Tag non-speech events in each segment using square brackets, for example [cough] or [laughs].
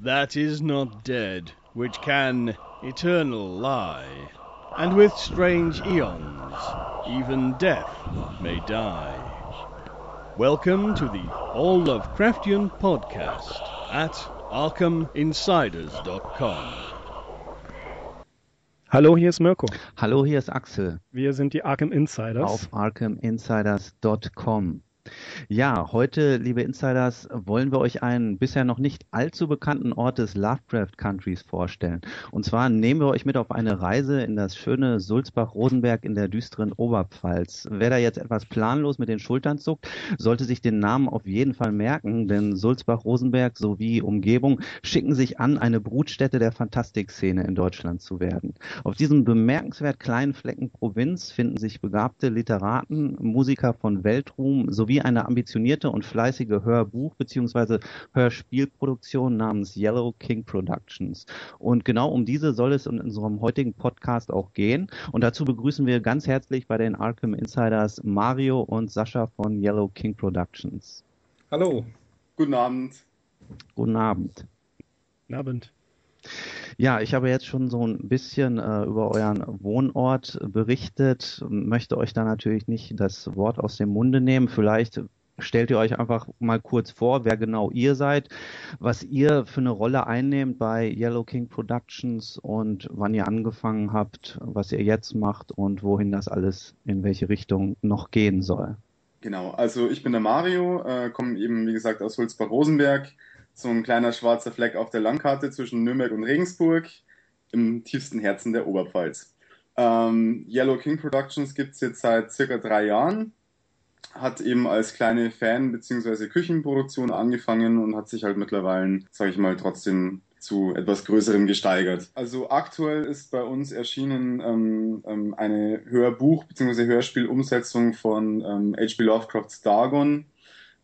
that is not dead, which can eternal lie. And with strange eons, even death may die. Welcome to the All Lovecraftian Podcast at ArkhamInsiders.com. Hallo, hier ist Mirko. Hallo, hier ist Axel. Wir sind die Arkham Insiders. Auf ArkhamInsiders.com. Ja, heute, liebe Insiders, wollen wir euch einen bisher noch nicht allzu bekannten Ort des Lovecraft Countries vorstellen. Und zwar nehmen wir euch mit auf eine Reise in das schöne Sulzbach-Rosenberg in der düsteren Oberpfalz. Wer da jetzt etwas planlos mit den Schultern zuckt, sollte sich den Namen auf jeden Fall merken, denn Sulzbach-Rosenberg sowie Umgebung schicken sich an, eine Brutstätte der Fantastikszene in Deutschland zu werden. Auf diesem bemerkenswert kleinen Flecken Provinz finden sich begabte Literaten, Musiker von Weltruhm sowie sowie eine ambitionierte und fleißige Hörbuch- bzw. Hörspielproduktion namens Yellow King Productions. Und genau um diese soll es in unserem heutigen Podcast auch gehen. Und dazu begrüßen wir ganz herzlich bei den Arkham Insiders Mario und Sascha von Yellow King Productions. Hallo. Guten Abend. Guten Abend. Guten Abend. Ja, ich habe jetzt schon so ein bisschen äh, über euren Wohnort berichtet, möchte euch da natürlich nicht das Wort aus dem Munde nehmen. Vielleicht stellt ihr euch einfach mal kurz vor, wer genau ihr seid, was ihr für eine Rolle einnehmt bei Yellow King Productions und wann ihr angefangen habt, was ihr jetzt macht und wohin das alles in welche Richtung noch gehen soll. Genau, also ich bin der Mario, äh, komme eben wie gesagt aus Sulzbach-Rosenberg, so ein kleiner schwarzer Fleck auf der Landkarte zwischen Nürnberg und Regensburg im tiefsten Herzen der Oberpfalz. Ähm, Yellow King Productions gibt es jetzt seit circa drei Jahren, hat eben als kleine Fan- bzw. Küchenproduktion angefangen und hat sich halt mittlerweile, sage ich mal, trotzdem zu etwas Größerem gesteigert. Also aktuell ist bei uns erschienen ähm, ähm, eine Hörbuch- bzw. Hörspielumsetzung von ähm, H.P. Lovecrafts Dagon.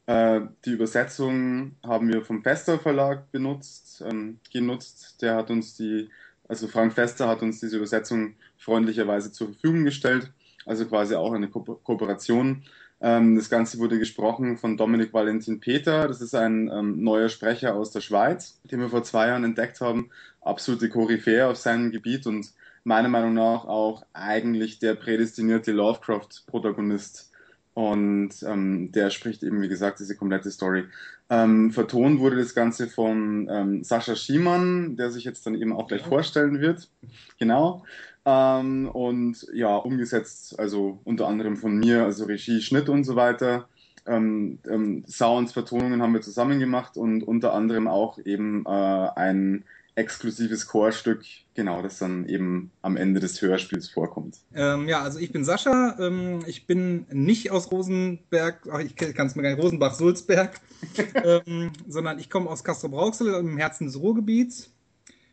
Äh, die Übersetzung haben wir vom Fester Verlag benutzt, ähm, genutzt. Der hat uns die, also Frank Fester hat uns diese Übersetzung freundlicherweise zur Verfügung gestellt. Also quasi auch eine Ko Kooperation. Ähm, das Ganze wurde gesprochen von Dominik Valentin Peter. Das ist ein ähm, neuer Sprecher aus der Schweiz, den wir vor zwei Jahren entdeckt haben. Absolute Koryphäe auf seinem Gebiet und meiner Meinung nach auch eigentlich der prädestinierte Lovecraft-Protagonist. Und ähm, der spricht eben, wie gesagt, diese komplette Story. Ähm, vertont wurde das Ganze von ähm, Sascha Schiemann, der sich jetzt dann eben auch gleich vorstellen wird. Genau. Ähm, und ja, umgesetzt, also unter anderem von mir, also Regie, Schnitt und so weiter. Ähm, ähm, Sounds, Vertonungen haben wir zusammen gemacht und unter anderem auch eben äh, ein exklusives Chorstück, genau, das dann eben am Ende des Hörspiels vorkommt. Ähm, ja, also ich bin Sascha, ähm, ich bin nicht aus Rosenberg, ach, ich kann es mir gar nicht, Rosenbach-Sulzberg, [laughs] ähm, sondern ich komme aus Castro-Brauxel im Herzen des Ruhrgebiets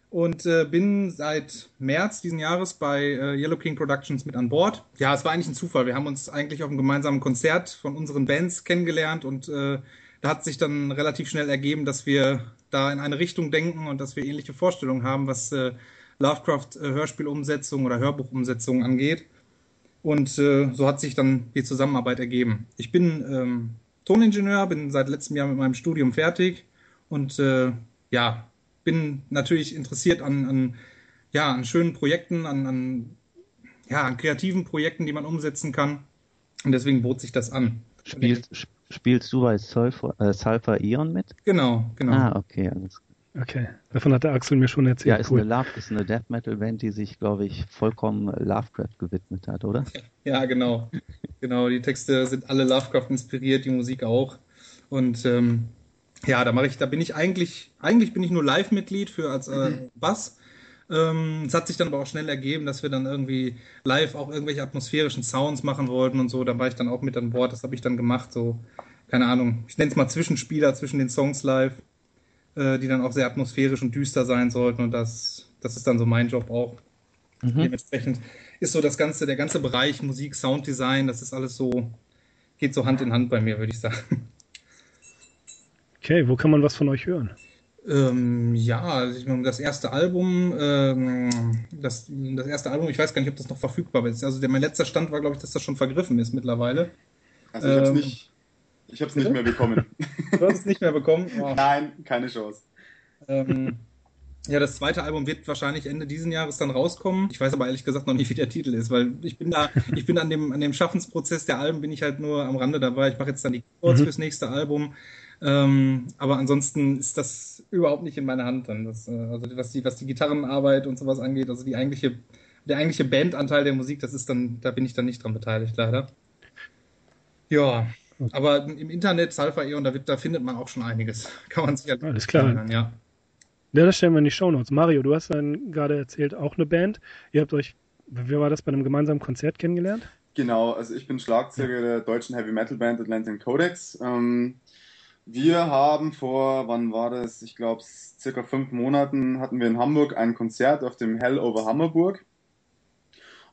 und äh, bin seit März diesen Jahres bei äh, Yellow King Productions mit an Bord. Ja, es war eigentlich ein Zufall. Wir haben uns eigentlich auf einem gemeinsamen Konzert von unseren Bands kennengelernt und äh, da hat sich dann relativ schnell ergeben, dass wir da in eine Richtung denken und dass wir ähnliche Vorstellungen haben, was äh, Lovecraft-Hörspielumsetzung oder Hörbuchumsetzung angeht. Und äh, so hat sich dann die Zusammenarbeit ergeben. Ich bin ähm, Toningenieur, bin seit letztem Jahr mit meinem Studium fertig und äh, ja, bin natürlich interessiert an, an, ja, an schönen Projekten, an, an, ja, an kreativen Projekten, die man umsetzen kann. Und deswegen bot sich das an. Spielst, spielst du bei Sulfur, äh, Sulfur Ion mit? Genau, genau. Ah, okay, alles Okay, davon hat der Axel mir schon erzählt. Ja, ist, cool. eine Love, ist eine Death Metal Band, die sich, glaube ich, vollkommen Lovecraft gewidmet hat, oder? [laughs] Ja, genau. genau, die Texte sind alle Lovecraft inspiriert, die Musik auch. Und ähm, ja, da mache ich, da bin ich eigentlich, eigentlich bin ich nur Live-Mitglied für als äh, Bass. Ähm, es hat sich dann aber auch schnell ergeben, dass wir dann irgendwie live auch irgendwelche atmosphärischen Sounds machen wollten und so. Da war ich dann auch mit an Bord. Das habe ich dann gemacht. So, keine Ahnung. Ich nenne es mal Zwischenspieler zwischen den Songs live, äh, die dann auch sehr atmosphärisch und düster sein sollten. Und das, das ist dann so mein Job auch. Mhm. Dementsprechend ist so das ganze, der ganze Bereich Musik, Sounddesign, das ist alles so, geht so Hand in Hand bei mir, würde ich sagen. Okay, wo kann man was von euch hören? Ähm, ja, also ich meine, das erste Album, ähm, das, das erste Album, ich weiß gar nicht, ob das noch verfügbar ist. Also der, mein letzter Stand war, glaube ich, dass das schon vergriffen ist mittlerweile. Also ich habe es ähm, nicht, ich hab's nicht mehr bekommen. Du hast es nicht mehr bekommen? [laughs] Oh. Nein, keine Chance. ähm, ja, das zweite Album wird wahrscheinlich Ende diesen Jahres dann rauskommen. Ich weiß aber ehrlich gesagt noch nicht, wie der Titel ist, weil ich bin da, [laughs] ich bin an dem, an dem Schaffensprozess der Alben bin ich halt nur am Rande dabei. Ich mache jetzt dann die Keyboards mhm. fürs nächste Album. Ähm, aber ansonsten ist das überhaupt nicht in meiner Hand dann. Das, äh, also was die, was die Gitarrenarbeit und sowas angeht, also die eigentliche, der eigentliche Bandanteil der Musik, das ist dann, da bin ich dann nicht dran beteiligt, leider. Ja, aber im Internet, Salfa Eon, da, da findet man auch schon einiges. [laughs] Kann man sich halt Alles klar. Erinnern, ja. Ja, das stellen wir in die Shownotes. Mario, du hast dann gerade erzählt, auch eine Band. Ihr habt euch, wie war das, bei einem gemeinsamen Konzert kennengelernt? Genau, also ich bin Schlagzeuger der deutschen Heavy Metal Band Atlantic Codex. Ähm, wir haben vor, wann war das? Ich glaube, circa fünf Monaten hatten wir in Hamburg ein Konzert auf dem Hell over Hammerburg.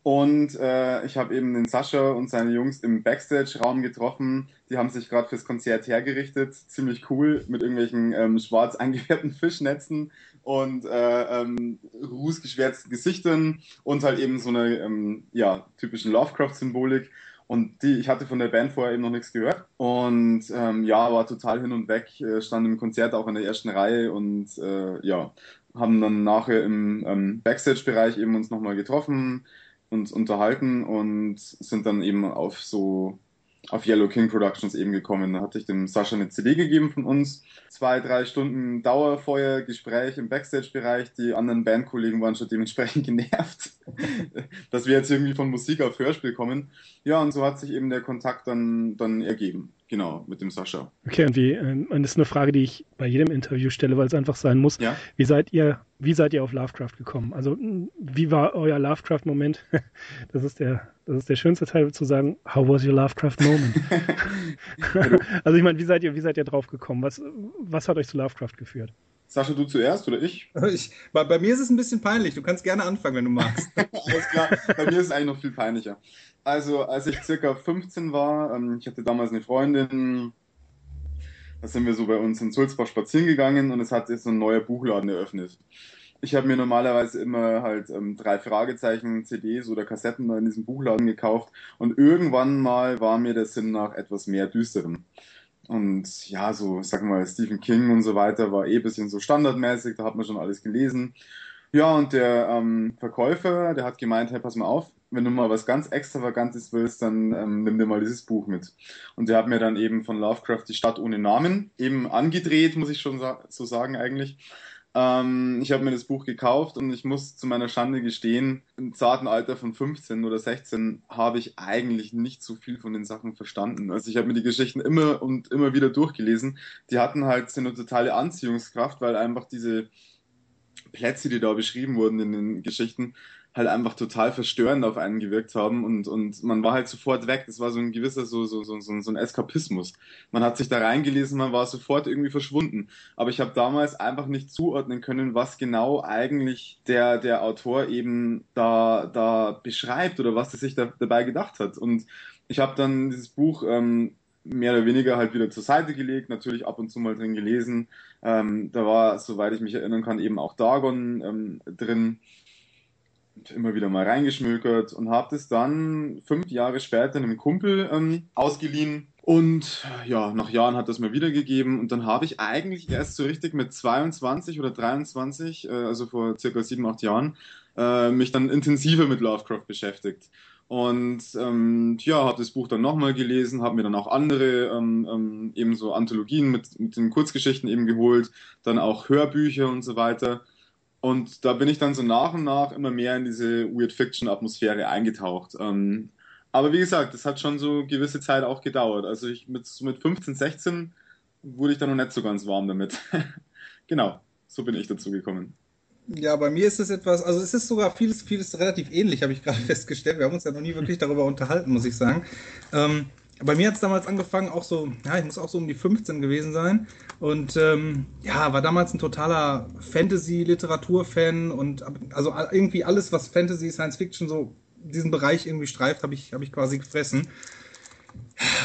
Und äh, ich habe eben den Sascha und seine Jungs im Backstage-Raum getroffen. Die haben sich gerade fürs Konzert hergerichtet. Ziemlich cool mit irgendwelchen ähm, schwarz eingefärbten [laughs] Fischnetzen und äh, ähm, rußgeschwärzten Gesichtern und halt eben so eine ähm, ja, typischen Lovecraft-Symbolik. Und die, ich hatte von der Band vorher eben noch nichts gehört. Und ähm, ja, war total hin und weg, äh, stand im Konzert auch in der ersten Reihe und äh, ja, haben dann nachher im ähm, Backstage-Bereich eben uns nochmal getroffen uns unterhalten und sind dann eben auf so auf Yellow King Productions eben gekommen. Da hatte ich dem Sascha eine CD gegeben von uns. Zwei, drei Stunden Dauerfeuer, Gespräch im Backstage-Bereich. Die anderen Bandkollegen waren schon dementsprechend [laughs] genervt, dass wir jetzt irgendwie von Musik auf Hörspiel kommen. Ja, und so hat sich eben der Kontakt dann, dann ergeben. Genau, mit dem Sascha. Okay, und wie, ähm, und das ist eine Frage, die ich bei jedem Interview stelle, weil es einfach sein muss. Ja? Wie seid ihr, wie seid ihr auf Lovecraft gekommen? Also, wie war euer Lovecraft-Moment? [laughs] Das ist der, das ist der schönste Teil zu sagen, how was your Lovecraft-Moment? [laughs] also, ich meine, wie seid ihr, wie seid ihr drauf gekommen? Was, was hat euch zu Lovecraft geführt? Sascha, du zuerst oder ich? ich bei, bei, mir ist es ein bisschen peinlich. Du kannst gerne anfangen, wenn du magst. [laughs] Alles klar. Bei mir ist es eigentlich noch viel peinlicher. Also, als ich circa 15 war, ähm, ich hatte damals eine Freundin, da sind wir so bei uns in Sulzbach spazieren gegangen und es hat sich so ein neuer Buchladen eröffnet. Ich habe mir normalerweise immer halt ähm, drei Fragezeichen CDs oder Kassetten in diesem Buchladen gekauft und irgendwann mal war mir der Sinn nach etwas mehr Düsterem. Und ja, so, sag mal, Stephen King und so weiter war eh ein bisschen so standardmäßig, da hat man schon alles gelesen. Ja, und der ähm, Verkäufer, der hat gemeint, hey, pass mal auf, wenn du mal was ganz Extravagantes willst, dann ähm, nimm dir mal dieses Buch mit. Und der hat mir dann eben von Lovecraft die Stadt ohne Namen eben angedreht, muss ich schon sa so sagen eigentlich. Ähm, ich habe mir das Buch gekauft und ich muss zu meiner Schande gestehen, im zarten Alter von 15 oder 16 habe ich eigentlich nicht so viel von den Sachen verstanden. Also ich habe mir die Geschichten immer und immer wieder durchgelesen. Die hatten halt so eine totale Anziehungskraft, weil einfach diese Plätze, die da beschrieben wurden in den Geschichten, halt einfach total verstörend auf einen gewirkt haben und, und man war halt sofort weg. Das war so ein gewisser so, so, so, so, ein Eskapismus. Man hat sich da reingelesen, man war sofort irgendwie verschwunden. Aber ich habe damals einfach nicht zuordnen können, was genau eigentlich der, der Autor eben da, da beschreibt oder was er sich da, dabei gedacht hat. Und ich habe dann dieses Buch ähm, mehr oder weniger halt wieder zur Seite gelegt, natürlich ab und zu mal drin gelesen. Ähm, da war, soweit ich mich erinnern kann, eben auch Dagon ähm, drin immer wieder mal reingeschmökert und habe das dann fünf Jahre später einem Kumpel ähm, ausgeliehen. Und ja, nach Jahren hat das mir wiedergegeben und dann habe ich eigentlich erst so richtig mit 22 oder 23, äh, also vor circa sieben, acht Jahren, äh, mich dann intensiver mit Lovecraft beschäftigt. Und ähm, ja, habe das Buch dann nochmal gelesen, habe mir dann auch andere ähm, ähm, eben so Anthologien mit, mit den Kurzgeschichten eben geholt, dann auch Hörbücher und so weiter. Und da bin ich dann so nach und nach immer mehr in diese Weird Fiction Atmosphäre eingetaucht. Ähm, aber wie gesagt, das hat schon so gewisse Zeit auch gedauert. Also ich mit, mit 15, 16 wurde ich dann noch nicht so ganz warm damit. [laughs] genau, so bin ich dazu gekommen. Ja, bei mir ist es etwas, also es ist sogar vieles, vieles relativ ähnlich, habe ich gerade [laughs] festgestellt. Wir haben uns ja noch nie wirklich darüber unterhalten, muss ich sagen. Ähm, bei mir hat es damals angefangen, auch so, ja, ich muss auch so um die 15 gewesen sein. Und ähm, ja, war damals ein totaler Fantasy-Literatur-Fan und also irgendwie alles, was Fantasy, Science Fiction, so diesen Bereich irgendwie streift, habe ich, hab ich quasi gefressen.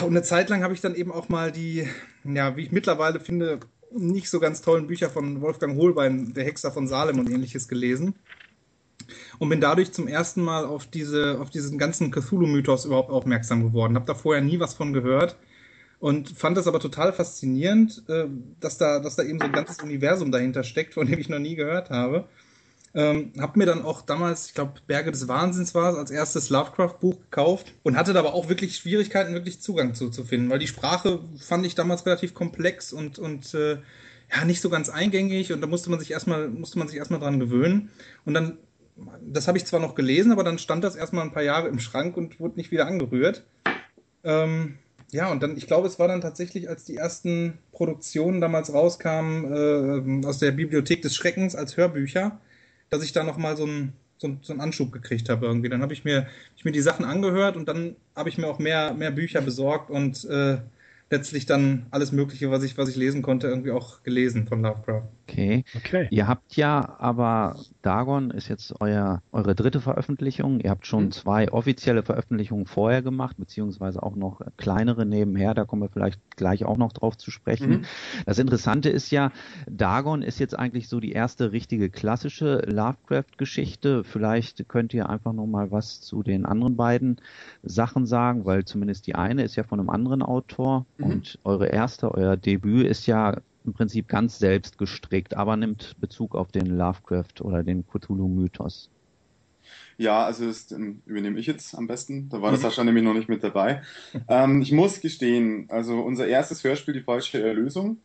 Und eine Zeit lang habe ich dann eben auch mal die, ja, wie ich mittlerweile finde, nicht so ganz tollen Bücher von Wolfgang Holbein, der Hexer von Salem und ähnliches gelesen und bin dadurch zum ersten Mal auf diese, auf diesen ganzen Cthulhu-Mythos überhaupt aufmerksam geworden. Habe da vorher nie was von gehört und fand das aber total faszinierend, äh, dass da, dass da eben so ein ganzes Universum dahinter steckt, von dem ich noch nie gehört habe. Ähm, hab mir dann auch damals, ich glaube, Berge des Wahnsinns war es, als erstes Lovecraft-Buch gekauft und hatte da aber auch wirklich Schwierigkeiten, wirklich Zugang zu, zu finden, weil die Sprache fand ich damals relativ komplex und, und äh, ja, nicht so ganz eingängig und da musste man sich erstmal, musste man sich erstmal dran gewöhnen. Und dann, das habe ich zwar noch gelesen, aber dann stand das erstmal ein paar Jahre im Schrank und wurde nicht wieder angerührt. Ähm, ja, und dann, ich glaube, es war dann tatsächlich, als die ersten Produktionen damals rauskamen, äh, aus der Bibliothek des Schreckens als Hörbücher, dass ich da nochmal so einen, so, so einen Anschub gekriegt habe irgendwie. Dann habe ich mir, ich mir die Sachen angehört und dann habe ich mir auch mehr, mehr Bücher besorgt und äh, letztlich dann alles Mögliche, was ich, was ich lesen konnte, irgendwie auch gelesen von Lovecraft. Okay. okay. Ihr habt ja aber, Dagon ist jetzt euer, eure dritte Veröffentlichung. Ihr habt schon mhm. zwei offizielle Veröffentlichungen vorher gemacht, beziehungsweise auch noch kleinere nebenher. Da kommen wir vielleicht gleich auch noch drauf zu sprechen. Mhm. Das Interessante ist ja, Dagon ist jetzt eigentlich so die erste richtige klassische Lovecraft-Geschichte. Vielleicht könnt ihr einfach noch mal was zu den anderen beiden Sachen sagen, weil zumindest die eine ist ja von einem anderen Autor. Mhm. Und eure erste, euer Debüt ist ja im Prinzip ganz selbst gestrickt, aber nimmt Bezug auf den Lovecraft oder den Cthulhu-Mythos. Ja, also das ähm, übernehme ich jetzt am besten. Da war mhm. das Sascha nämlich noch nicht mit dabei. [laughs] Ähm, ich muss gestehen, also unser erstes Hörspiel, Die falsche Erlösung,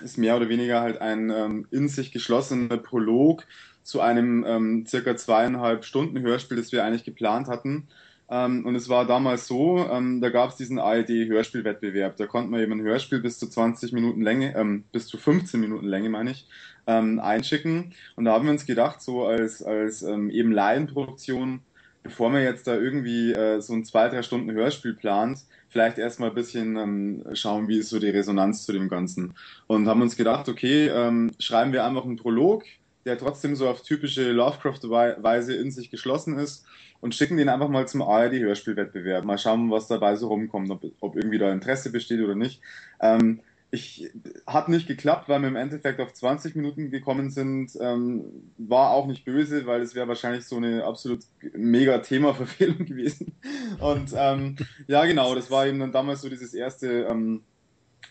ist mehr oder weniger halt ein ähm, in sich geschlossener Prolog zu einem ähm, circa zweieinhalb Stunden Hörspiel, das wir eigentlich geplant hatten. Ähm, und es war damals so, ähm, da gab es diesen ARD-Hörspielwettbewerb. Da konnte man eben ein Hörspiel bis zu 20 Minuten Länge, ähm, bis zu 15 Minuten Länge, meine ich, ähm, einschicken. Und da haben wir uns gedacht, so als, als ähm, eben Laienproduktion, bevor man jetzt da irgendwie äh, so ein zwei, drei Stunden Hörspiel plant, vielleicht erstmal ein bisschen ähm, schauen, wie ist so die Resonanz zu dem Ganzen. Und haben uns gedacht, okay, ähm, schreiben wir einfach einen Prolog, der trotzdem so auf typische Lovecraft-Weise in sich geschlossen ist und schicken den einfach mal zum ARD-Hörspielwettbewerb. Mal schauen, was dabei so rumkommt, ob, ob irgendwie da Interesse besteht oder nicht. Ähm, ich hat nicht geklappt, weil wir im Endeffekt auf 20 Minuten gekommen sind. Ähm, war auch nicht böse, weil es wäre wahrscheinlich so eine absolut mega Thema-Verfehlung [laughs] gewesen. Und ähm, ja, genau, das war eben dann damals so dieses erste, ähm,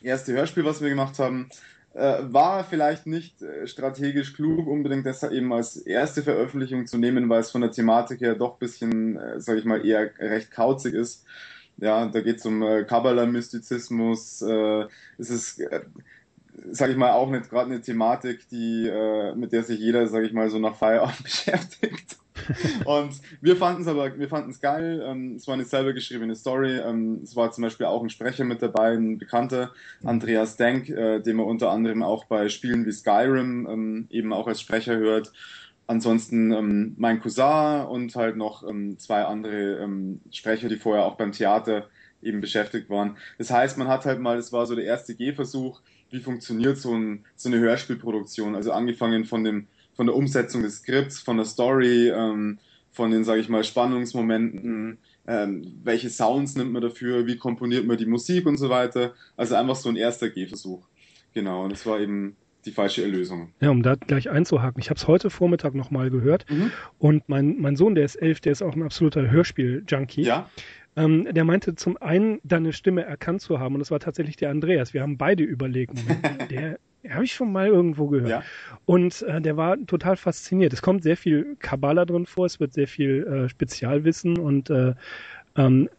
erste Hörspiel, was wir gemacht haben. Äh, war vielleicht nicht äh, strategisch klug, unbedingt das eben als erste Veröffentlichung zu nehmen, weil es von der Thematik her doch ein bisschen, äh, sage ich mal, eher recht kauzig ist. Ja, da geht es um äh, Kabbalah-Mystizismus. Äh, es ist, äh, sage ich mal, auch nicht gerade eine Thematik, die, äh, mit der sich jeder, sage ich mal, so nach Feierabend [laughs] beschäftigt. [laughs] und wir fanden es aber, wir fanden es geil. Ähm, es war eine selber geschriebene Story. Ähm, es war zum Beispiel auch ein Sprecher mit dabei, ein Bekannter, Andreas Denk, äh, den man unter anderem auch bei Spielen wie Skyrim ähm, eben auch als Sprecher hört. Ansonsten ähm, mein Cousin und halt noch ähm, zwei andere ähm, Sprecher, die vorher auch beim Theater eben beschäftigt waren. Das heißt, man hat halt mal, das war so der erste Gehversuch, wie funktioniert so, ein, so eine Hörspielproduktion. Also angefangen von dem von der Umsetzung des Skripts, von der Story, ähm, von den, sage ich mal, Spannungsmomenten, ähm, welche Sounds nimmt man dafür, wie komponiert man die Musik und so weiter. Also einfach so ein erster Gehversuch. Genau, und es war eben die falsche Erlösung. Ja, um da gleich einzuhaken. Ich habe es heute Vormittag nochmal gehört mhm. und mein, mein Sohn, der ist elf, der ist auch ein absoluter Hörspiel-Junkie. Ja. Ähm, der meinte zum einen, deine Stimme erkannt zu haben und das war tatsächlich der Andreas. Wir haben beide überlegt, [laughs] der habe ich schon mal irgendwo gehört. Ja. Und äh, der war total fasziniert. Es kommt sehr viel Kabbala drin vor, es wird sehr viel äh, Spezialwissen und äh, ähm,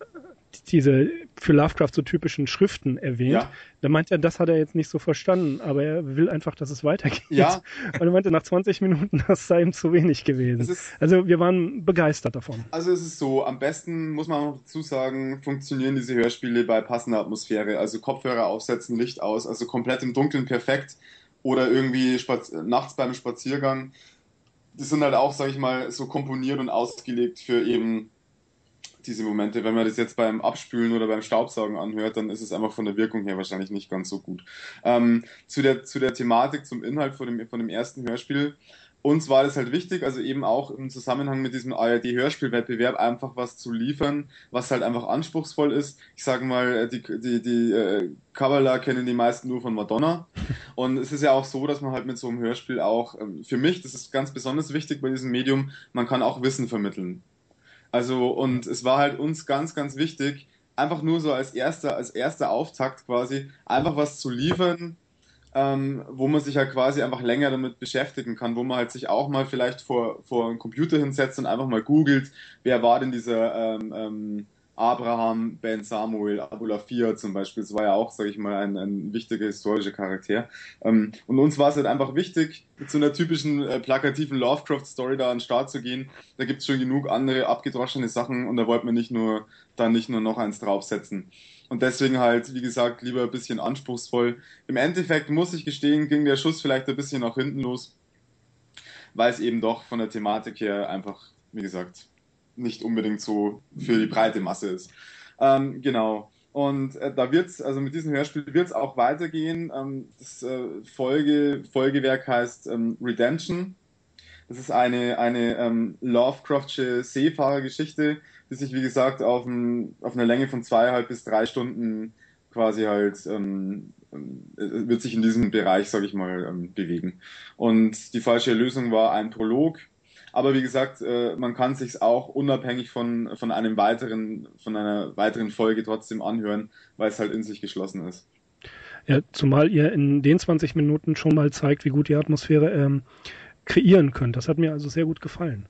diese für Lovecraft so typischen Schriften erwähnt. Ja. Da meint er, das hat er jetzt nicht so verstanden, aber er will einfach, dass es weitergeht. Ja. [laughs] Und er meinte, nach 20 Minuten, [laughs] das sei ihm zu wenig gewesen. also wir waren begeistert davon. Also es ist so, am besten muss man auch dazu sagen, funktionieren diese Hörspiele bei passender Atmosphäre. Also Kopfhörer aufsetzen, Licht aus, also komplett im Dunkeln perfekt. Oder irgendwie nachts beim Spaziergang. Die sind halt auch, sag ich mal, so komponiert und ausgelegt für eben diese Momente. Wenn man das jetzt beim Abspülen oder beim Staubsaugen anhört, dann ist es einfach von der Wirkung her wahrscheinlich nicht ganz so gut. Ähm, zu, der, zu der Thematik, zum Inhalt von dem, von dem ersten Hörspiel. Uns war es halt wichtig, also eben auch im Zusammenhang mit diesem ARD-Hörspielwettbewerb einfach was zu liefern, was halt einfach anspruchsvoll ist. Ich sage mal, die, die, die äh, Kabbalah kennen die meisten nur von Madonna. [laughs] Und es ist ja auch so, dass man halt mit so einem Hörspiel auch, ähm, für mich, das ist ganz besonders wichtig bei diesem Medium, man kann auch Wissen vermitteln. Also, und es war halt uns ganz, ganz wichtig, einfach nur so als erster, als erster Auftakt quasi, einfach was zu liefern, ähm, wo man sich ja halt quasi einfach länger damit beschäftigen kann, wo man halt sich auch mal vielleicht vor, vor einen Computer hinsetzt und einfach mal googelt, wer war denn dieser ähm, ähm, Abraham Ben Samuel Abulafia zum Beispiel, das war ja auch, sage ich mal, ein, ein wichtiger historischer Charakter. Ähm, und uns war es halt einfach wichtig, mit so einer typischen äh, plakativen Lovecraft-Story da an den Start zu gehen. Da gibt es schon genug andere abgedroschene Sachen und da wollten wir nicht nur dann nicht nur noch eins draufsetzen. Und deswegen halt, wie gesagt, lieber ein bisschen anspruchsvoll. Im Endeffekt muss ich gestehen, ging der Schuss vielleicht ein bisschen nach hinten los, weil es eben doch von der Thematik her einfach, wie gesagt, nicht unbedingt so für die breite Masse ist. Ähm, genau. Und äh, da wird's, also mit diesem Hörspiel wird es auch weitergehen. Ähm, das äh, Folge, Folgewerk heißt ähm, Redemption. Das ist eine, eine ähm, Lovecraftsche Seefahrergeschichte, die sich, wie gesagt, auf, ein, auf einer Länge von zweieinhalb bis drei Stunden quasi halt ähm, äh, wird sich in diesem Bereich, sage ich mal, ähm, bewegen. Und die falsche Lösung war ein Prolog, aber wie gesagt, äh, man kann sich auch unabhängig von, von einem weiteren, von einer weiteren Folge trotzdem anhören, weil es halt in sich geschlossen ist. Ja, zumal ihr in den 20 Minuten schon mal zeigt, wie gut die Atmosphäre ähm, kreieren könnt. Das hat mir also sehr gut gefallen.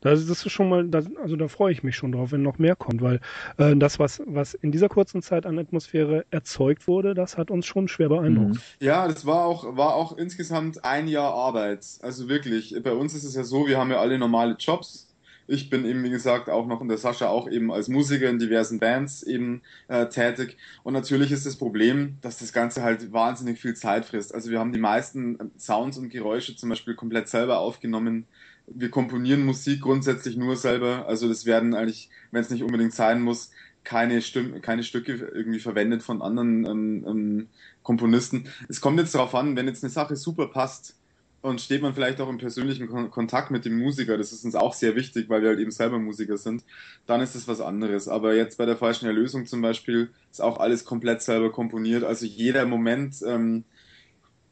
Das, das ist schon mal, das, also da freue ich mich schon drauf, wenn noch mehr kommt, weil äh, das, was, was in dieser kurzen Zeit an Atmosphäre erzeugt wurde, das hat uns schon schwer beeindruckt. Mhm. Ja, das war auch, war auch insgesamt ein Jahr Arbeit. Also wirklich, bei uns ist es ja so, wir haben ja alle normale Jobs. Ich bin eben, wie gesagt, auch noch in der Sascha auch eben als Musiker in diversen Bands eben äh, tätig. Und natürlich ist das Problem, dass das Ganze halt wahnsinnig viel Zeit frisst. Also wir haben die meisten Sounds und Geräusche zum Beispiel komplett selber aufgenommen wir komponieren Musik grundsätzlich nur selber. Also das werden eigentlich, wenn es nicht unbedingt sein muss, keine, Stimm keine Stücke irgendwie verwendet von anderen ähm, ähm, Komponisten. Es kommt jetzt darauf an, wenn jetzt eine Sache super passt und steht man vielleicht auch im persönlichen Kon Kontakt mit dem Musiker, das ist uns auch sehr wichtig, weil wir halt eben selber Musiker sind, dann ist das was anderes. Aber jetzt bei der falschen Erlösung zum Beispiel ist auch alles komplett selber komponiert. Also jeder Moment ähm,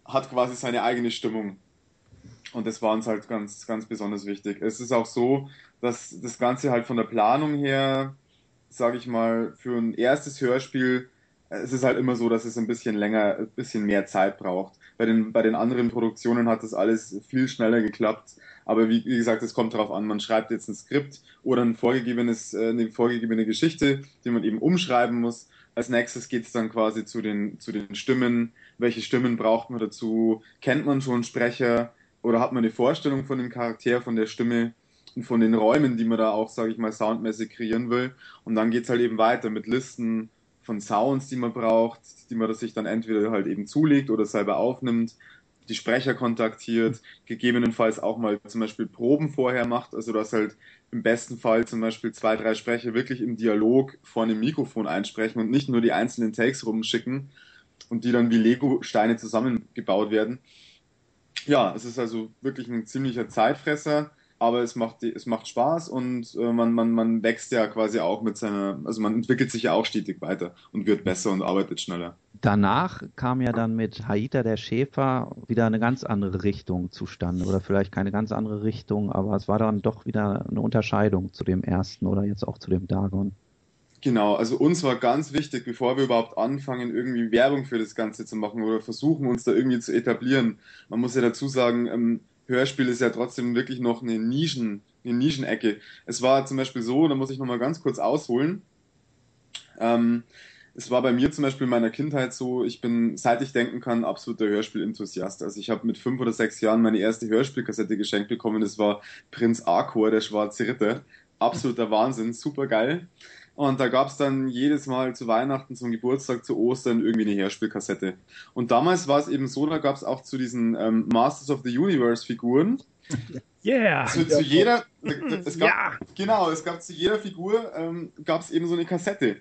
hat quasi seine eigene Stimmung. Und das war uns halt ganz, ganz besonders wichtig. Es ist auch so, dass das Ganze halt von der Planung her, sage ich mal, für ein erstes Hörspiel, es ist halt immer so, dass es ein bisschen länger, ein bisschen mehr Zeit braucht. Bei den, bei den anderen Produktionen hat das alles viel schneller geklappt. Aber wie, wie gesagt, es kommt darauf an, man schreibt jetzt ein Skript oder ein vorgegebenes, äh, eine vorgegebene Geschichte, die man eben umschreiben muss. Als nächstes geht es dann quasi zu den, zu den Stimmen. Welche Stimmen braucht man dazu? Kennt man schon Sprecher? Oder hat man eine Vorstellung von dem Charakter, von der Stimme und von den Räumen, die man da auch, sage ich mal, soundmäßig kreieren will. Und dann geht es halt eben weiter mit Listen von Sounds, die man braucht, die man sich dann entweder halt eben zulegt oder selber aufnimmt, die Sprecher kontaktiert, gegebenenfalls auch mal zum Beispiel Proben vorher macht, also dass halt im besten Fall zum Beispiel zwei, drei Sprecher wirklich im Dialog vor einem Mikrofon einsprechen und nicht nur die einzelnen Takes rumschicken und die dann wie Lego-Steine zusammengebaut werden. Ja, es ist also wirklich ein ziemlicher Zeitfresser, aber es macht, es macht Spaß und äh, man, man, man wächst ja quasi auch mit seiner, also man entwickelt sich ja auch stetig weiter und wird besser und arbeitet schneller. Danach kam ja dann mit Haita der Schäfer wieder eine ganz andere Richtung zustande oder vielleicht keine ganz andere Richtung, aber es war dann doch wieder eine Unterscheidung zu dem ersten oder jetzt auch zu dem Dagon. Genau, also uns war ganz wichtig, bevor wir überhaupt anfangen, irgendwie Werbung für das Ganze zu machen oder versuchen, uns da irgendwie zu etablieren. Man muss ja dazu sagen, ähm, Hörspiel ist ja trotzdem wirklich noch eine Nischen, eine Nischenecke. Es war zum Beispiel so, da muss ich nochmal ganz kurz ausholen. Ähm, es war bei mir zum Beispiel in meiner Kindheit so, ich bin, seit ich denken kann, absoluter Hörspiel-Enthusiast. Also ich habe mit fünf oder sechs Jahren meine erste Hörspielkassette geschenkt bekommen. Das war Prinz Arcor, der schwarze Ritter. Absoluter Wahnsinn, super geil. Und da gab es dann jedes Mal zu Weihnachten, zum Geburtstag, zu Ostern irgendwie eine Hörspielkassette. Und damals war es eben so, da gab es auch zu diesen ähm, Masters of the Universe Figuren. [laughs] Yeah! Zu, zu jeder, es gab, ja. Genau, es gab zu jeder Figur ähm, gab es eben so eine Kassette.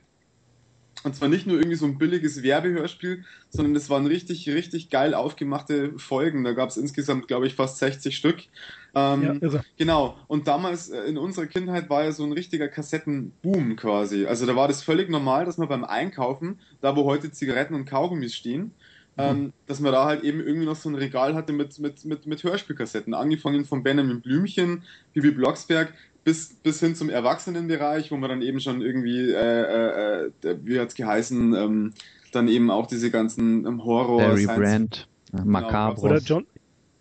Und zwar nicht nur irgendwie so ein billiges Werbehörspiel, sondern es waren richtig, richtig geil aufgemachte Folgen. Da gab es insgesamt, glaube ich, fast 60 Stück. Ähm, ja, genau. Und damals äh, in unserer Kindheit war ja so ein richtiger Kassettenboom quasi. Also da war das völlig normal, dass man beim Einkaufen, da wo heute Zigaretten und Kaugummis stehen, ähm, dass man da halt eben irgendwie noch so ein Regal hatte mit, mit, mit, mit Hörspielkassetten, angefangen von Benjamin Blümchen, Bibi Blocksberg, bis, bis hin zum Erwachsenenbereich, wo man dann eben schon irgendwie, äh, äh, wie hat es geheißen, ähm, dann eben auch diese ganzen ähm, Horror. Barry Brandt, genau, Macabros. Oder John,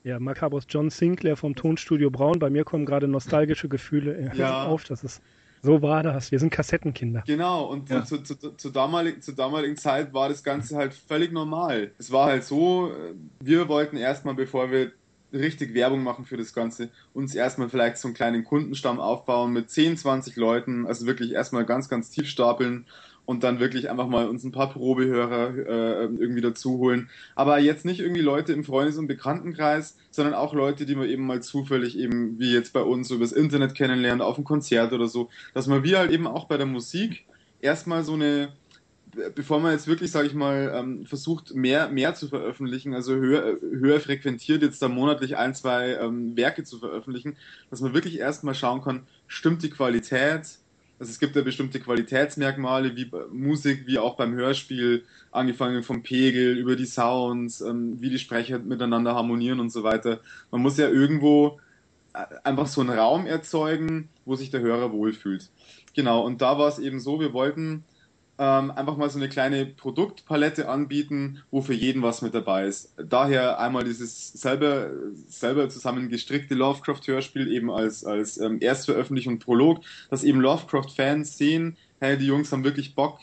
ja, Macabros John Sinclair vom Tonstudio Braun. Bei mir kommen gerade nostalgische Gefühle ja. [laughs] auf. Das ist so war das. Wir sind Kassettenkinder. Genau, und ja. zu, zu, zu, damalig, zur damaligen Zeit war das Ganze halt völlig normal. Es war halt so, äh, wir wollten erstmal, bevor wir richtig Werbung machen für das Ganze, uns erstmal vielleicht so einen kleinen Kundenstamm aufbauen mit 10, 20 Leuten, also wirklich erstmal ganz, ganz tief stapeln und dann wirklich einfach mal uns ein paar Probehörer äh, irgendwie dazu holen. Aber jetzt nicht irgendwie Leute im Freundes- und Bekanntenkreis, sondern auch Leute, die man eben mal zufällig eben, wie jetzt bei uns, übers Internet kennenlernt, auf einem Konzert oder so. Dass man wie halt eben auch bei der Musik erstmal so eine, bevor man jetzt wirklich, sage ich mal, ähm, versucht, mehr, mehr zu veröffentlichen, also höher, höher frequentiert jetzt da monatlich ein, zwei ähm, Werke zu veröffentlichen, dass man wirklich erstmal schauen kann, stimmt die Qualität, also es gibt ja bestimmte Qualitätsmerkmale, wie Musik, wie auch beim Hörspiel, angefangen vom Pegel, über die Sounds, ähm, wie die Sprecher miteinander harmonieren und so weiter. Man muss ja irgendwo äh, einfach so einen Raum erzeugen, wo sich der Hörer wohlfühlt. Genau, und da war es eben so, wir wollten ähm, einfach mal so eine kleine Produktpalette anbieten, wo für jeden was mit dabei ist. Daher einmal dieses selber, selber zusammengestrickte Lovecraft-Hörspiel eben als, als ähm, Erstveröffentlichung Prolog, dass eben Lovecraft-Fans sehen, hey, die Jungs haben wirklich Bock,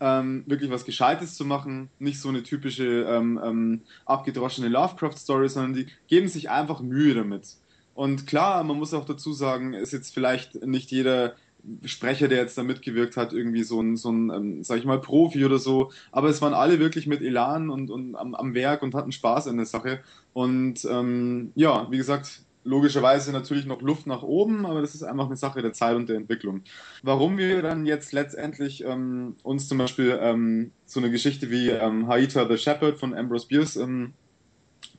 ähm, wirklich was Gescheites zu machen, nicht so eine typische ähm, ähm, abgedroschene Lovecraft-Story, sondern die geben sich einfach Mühe damit. Und klar, man muss auch dazu sagen, ist jetzt vielleicht nicht jeder Sprecher, der jetzt da mitgewirkt hat, irgendwie so ein, so ein ähm, sag ich mal, Profi oder so. Aber es waren alle wirklich mit Elan und, und am, am Werk und hatten Spaß in der Sache. Und ähm, ja, wie gesagt, logischerweise natürlich noch Luft nach oben, aber das ist einfach eine Sache der Zeit und der Entwicklung. Warum wir dann jetzt letztendlich ähm, uns zum Beispiel ähm, so eine Geschichte wie ähm, Haita the Shepherd von Ambrose Bierce ähm,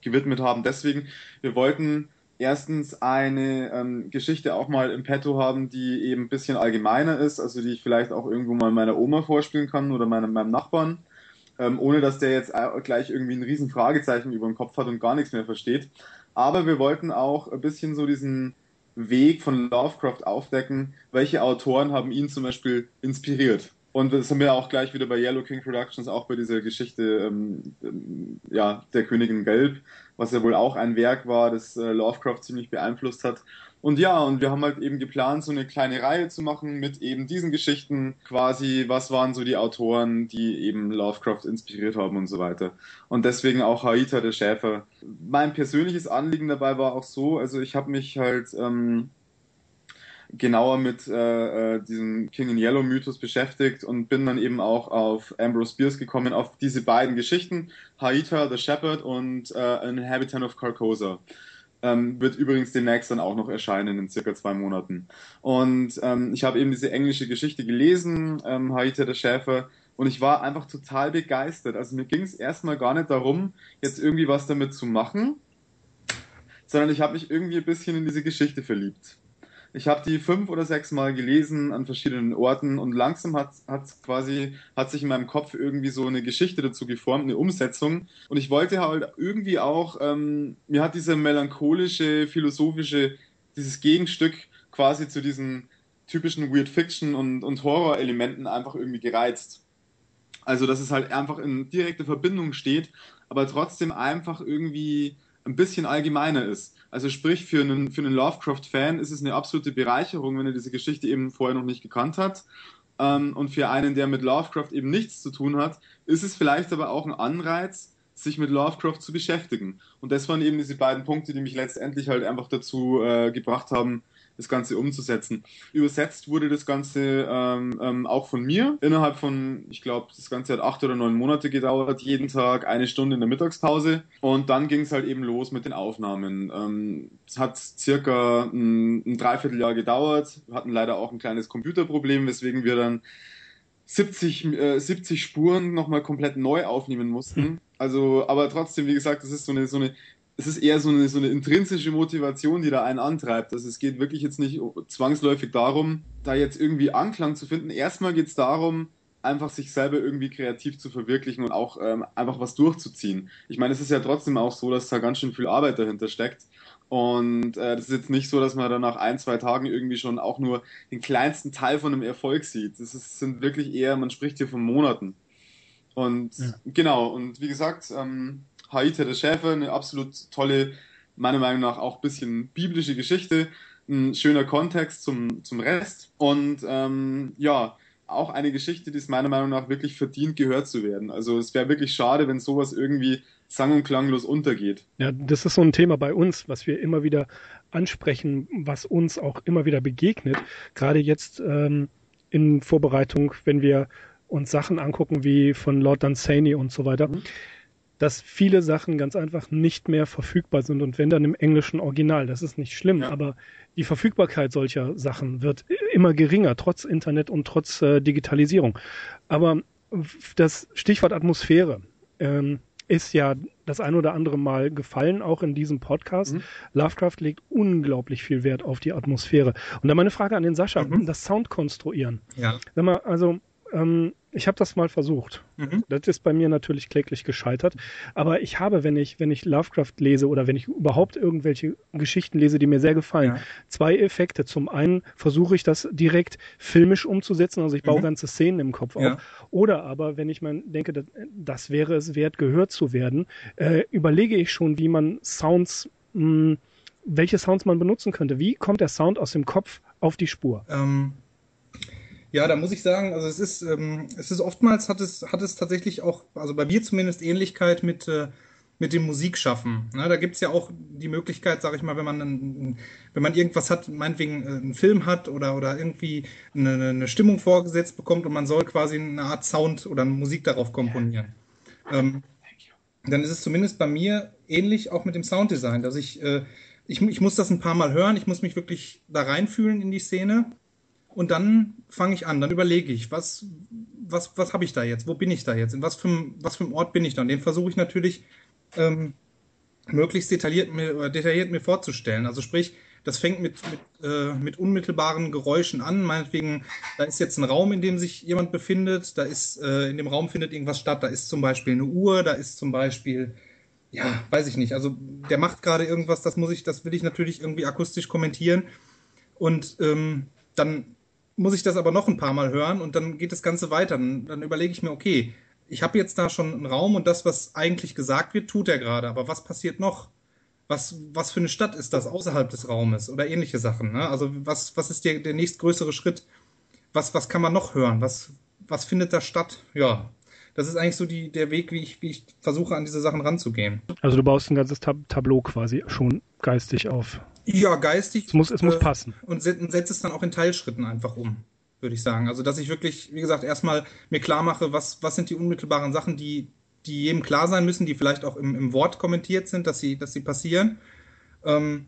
gewidmet haben, deswegen, wir wollten erstens eine ähm, Geschichte auch mal im Petto haben, die eben ein bisschen allgemeiner ist, also die ich vielleicht auch irgendwo mal meiner Oma vorspielen kann oder meinem, meinem Nachbarn, ähm, ohne dass der jetzt gleich irgendwie ein riesen Fragezeichen über dem Kopf hat und gar nichts mehr versteht. Aber wir wollten auch ein bisschen so diesen Weg von Lovecraft aufdecken, welche Autoren haben ihn zum Beispiel inspiriert. Und das haben wir auch gleich wieder bei Yellow King Productions, auch bei dieser Geschichte ähm, ähm, ja, der Königin Gelb, was ja wohl auch ein Werk war, das äh, Lovecraft ziemlich beeinflusst hat. Und ja, und wir haben halt eben geplant, so eine kleine Reihe zu machen mit eben diesen Geschichten, quasi, was waren so die Autoren, die eben Lovecraft inspiriert haben und so weiter. Und deswegen auch Haita der Schäfer. Mein persönliches Anliegen dabei war auch so, also ich habe mich halt ähm, genauer mit äh, äh, diesem King in Yellow Mythos beschäftigt und bin dann eben auch auf Ambrose Bierce gekommen, auf diese beiden Geschichten, Haita the Shepherd und äh, An Inhabitant of Carcosa. Ähm, wird übrigens demnächst dann auch noch erscheinen in circa zwei Monaten. Und ähm, ich habe eben diese englische Geschichte gelesen, ähm, Haita der Schäfer, und ich war einfach total begeistert. Also mir ging es erstmal gar nicht darum, jetzt irgendwie was damit zu machen, sondern ich habe mich irgendwie ein bisschen in diese Geschichte verliebt. Ich habe die fünf oder sechs Mal gelesen an verschiedenen Orten und langsam hat, hat quasi, hat sich in meinem Kopf irgendwie so eine Geschichte dazu geformt, eine Umsetzung. Und ich wollte halt irgendwie auch, ähm, mir hat diese melancholische, philosophische, dieses Gegenstück quasi zu diesen typischen Weird Fiction und, und Horror-Elementen einfach irgendwie gereizt. Also, dass es halt einfach in direkter Verbindung steht, aber trotzdem einfach irgendwie ein bisschen allgemeiner ist. Also sprich, für einen, für einen Lovecraft-Fan ist es eine absolute Bereicherung, wenn er diese Geschichte eben vorher noch nicht gekannt hat. Ähm, und für einen, der mit Lovecraft eben nichts zu tun hat, ist es vielleicht aber auch ein Anreiz, sich mit Lovecraft zu beschäftigen. Und das waren eben diese beiden Punkte, die mich letztendlich halt einfach dazu äh, gebracht haben, das Ganze umzusetzen. Übersetzt wurde das Ganze ähm, ähm, auch von mir innerhalb von, ich glaube, das Ganze hat acht oder neun Monate gedauert, jeden Tag eine Stunde in der Mittagspause und dann ging es halt eben los mit den Aufnahmen. Ähm, es hat circa ein, ein Dreivierteljahr gedauert, wir hatten leider auch ein kleines Computerproblem, weswegen wir dann 70, äh, 70 Spuren nochmal komplett neu aufnehmen mussten. Hm. Also, aber trotzdem, wie gesagt, das ist so eine, so eine es ist eher so eine, so eine intrinsische Motivation, die da einen antreibt. Also es geht wirklich jetzt nicht zwangsläufig darum, da jetzt irgendwie Anklang zu finden. Erstmal geht es darum, einfach sich selber irgendwie kreativ zu verwirklichen und auch ähm, einfach was durchzuziehen. Ich meine, es ist ja trotzdem auch so, dass da ganz schön viel Arbeit dahinter steckt. Und äh, das ist jetzt nicht so, dass man dann nach ein, zwei Tagen irgendwie schon auch nur den kleinsten Teil von einem Erfolg sieht. Das ist, sind wirklich eher, man spricht hier von Monaten. Und ja. genau, und wie gesagt, ähm, Haite der Schäfer, eine absolut tolle, meiner Meinung nach auch ein bisschen biblische Geschichte, ein schöner Kontext zum, zum Rest. Und ähm, ja, auch eine Geschichte, die es meiner Meinung nach wirklich verdient, gehört zu werden. Also es wäre wirklich schade, wenn sowas irgendwie sang- und klanglos untergeht. Ja, das ist so ein Thema bei uns, was wir immer wieder ansprechen, was uns auch immer wieder begegnet. Gerade jetzt ähm, in Vorbereitung, wenn wir uns Sachen angucken wie von Lord Dunsany und so weiter. Mhm dass viele Sachen ganz einfach nicht mehr verfügbar sind und wenn dann im englischen Original. Das ist nicht schlimm, ja. aber die Verfügbarkeit solcher Sachen wird immer geringer, trotz Internet und trotz äh, Digitalisierung. Aber das Stichwort Atmosphäre ähm, ist ja das ein oder andere Mal gefallen, auch in diesem Podcast. Mhm. Lovecraft legt unglaublich viel Wert auf die Atmosphäre. Und dann meine Frage an den Sascha, mhm. das Sound konstruieren. Ja. Sag mal, also ähm, ich habe das mal versucht. Mhm. Das ist bei mir natürlich kläglich gescheitert. Aber ich habe, wenn ich, wenn ich Lovecraft lese oder wenn ich überhaupt irgendwelche Geschichten lese, die mir sehr gefallen, ja. zwei Effekte. Zum einen versuche ich das direkt filmisch umzusetzen, also ich baue mhm. ganze Szenen im Kopf ja. auf. Oder aber, wenn ich mal denke, das, das wäre es wert, gehört zu werden, äh, überlege ich schon, wie man Sounds, mh, hm, welche Sounds man benutzen könnte. Wie kommt der Sound aus dem Kopf auf die Spur? Ähm ja, da muss ich sagen, also es ist, ähm, es ist oftmals hat es, hat es tatsächlich auch, also bei mir zumindest Ähnlichkeit mit, äh, mit dem Musikschaffen. Ne? Da gibt es ja auch die Möglichkeit, sag ich mal, wenn man, ein, wenn man irgendwas hat, meinetwegen äh, einen Film hat oder, oder irgendwie eine, eine, Stimmung vorgesetzt bekommt und man soll quasi eine Art Sound oder Musik darauf komponieren. Ähm, dann ist es zumindest bei mir ähnlich auch mit dem Sounddesign, dass ich, äh, ich, ich muss das ein paar Mal hören, ich muss mich wirklich da reinfühlen in die Szene und dann fange ich an, dann überlege ich, was, was, was habe ich da jetzt? Wo bin ich da jetzt? In was für, was für einem Ort bin ich da? Und den versuche ich natürlich ähm, möglichst detailliert mir, detailliert mir vorzustellen. Also sprich, das fängt mit, mit, äh, mit unmittelbaren Geräuschen an. Meinetwegen, da ist jetzt ein Raum, in dem sich jemand befindet. Da ist, äh, in dem Raum findet irgendwas statt. Da ist zum Beispiel eine Uhr, da ist zum Beispiel, ja, weiß ich nicht. Also der macht gerade irgendwas, das muss ich, das will ich natürlich irgendwie akustisch kommentieren. Und ähm, dann muss ich das aber noch ein paar Mal hören und dann geht das Ganze weiter. Dann, dann überlege ich mir, okay, ich habe jetzt da schon einen Raum und das, was eigentlich gesagt wird, tut er gerade. Aber was passiert noch? Was, was für eine Stadt ist das außerhalb des Raumes oder ähnliche Sachen? Ne? Also was, was ist der, der nächstgrößere Schritt? Was, was kann man noch hören? Was, was findet da statt? Ja, das ist eigentlich so die, der Weg, wie ich, wie ich versuche, an diese Sachen ranzugehen. Also du baust ein ganzes Tab Tableau quasi schon geistig auf. Ja, geistig. Es muss, es muss äh, passen. Und setze es dann auch in Teilschritten einfach um, würde ich sagen. Also, dass ich wirklich, wie gesagt, erstmal mir klar mache, was, was sind die unmittelbaren Sachen, die, die jedem klar sein müssen, die vielleicht auch im, im Wort kommentiert sind, dass sie, dass sie passieren. Ähm,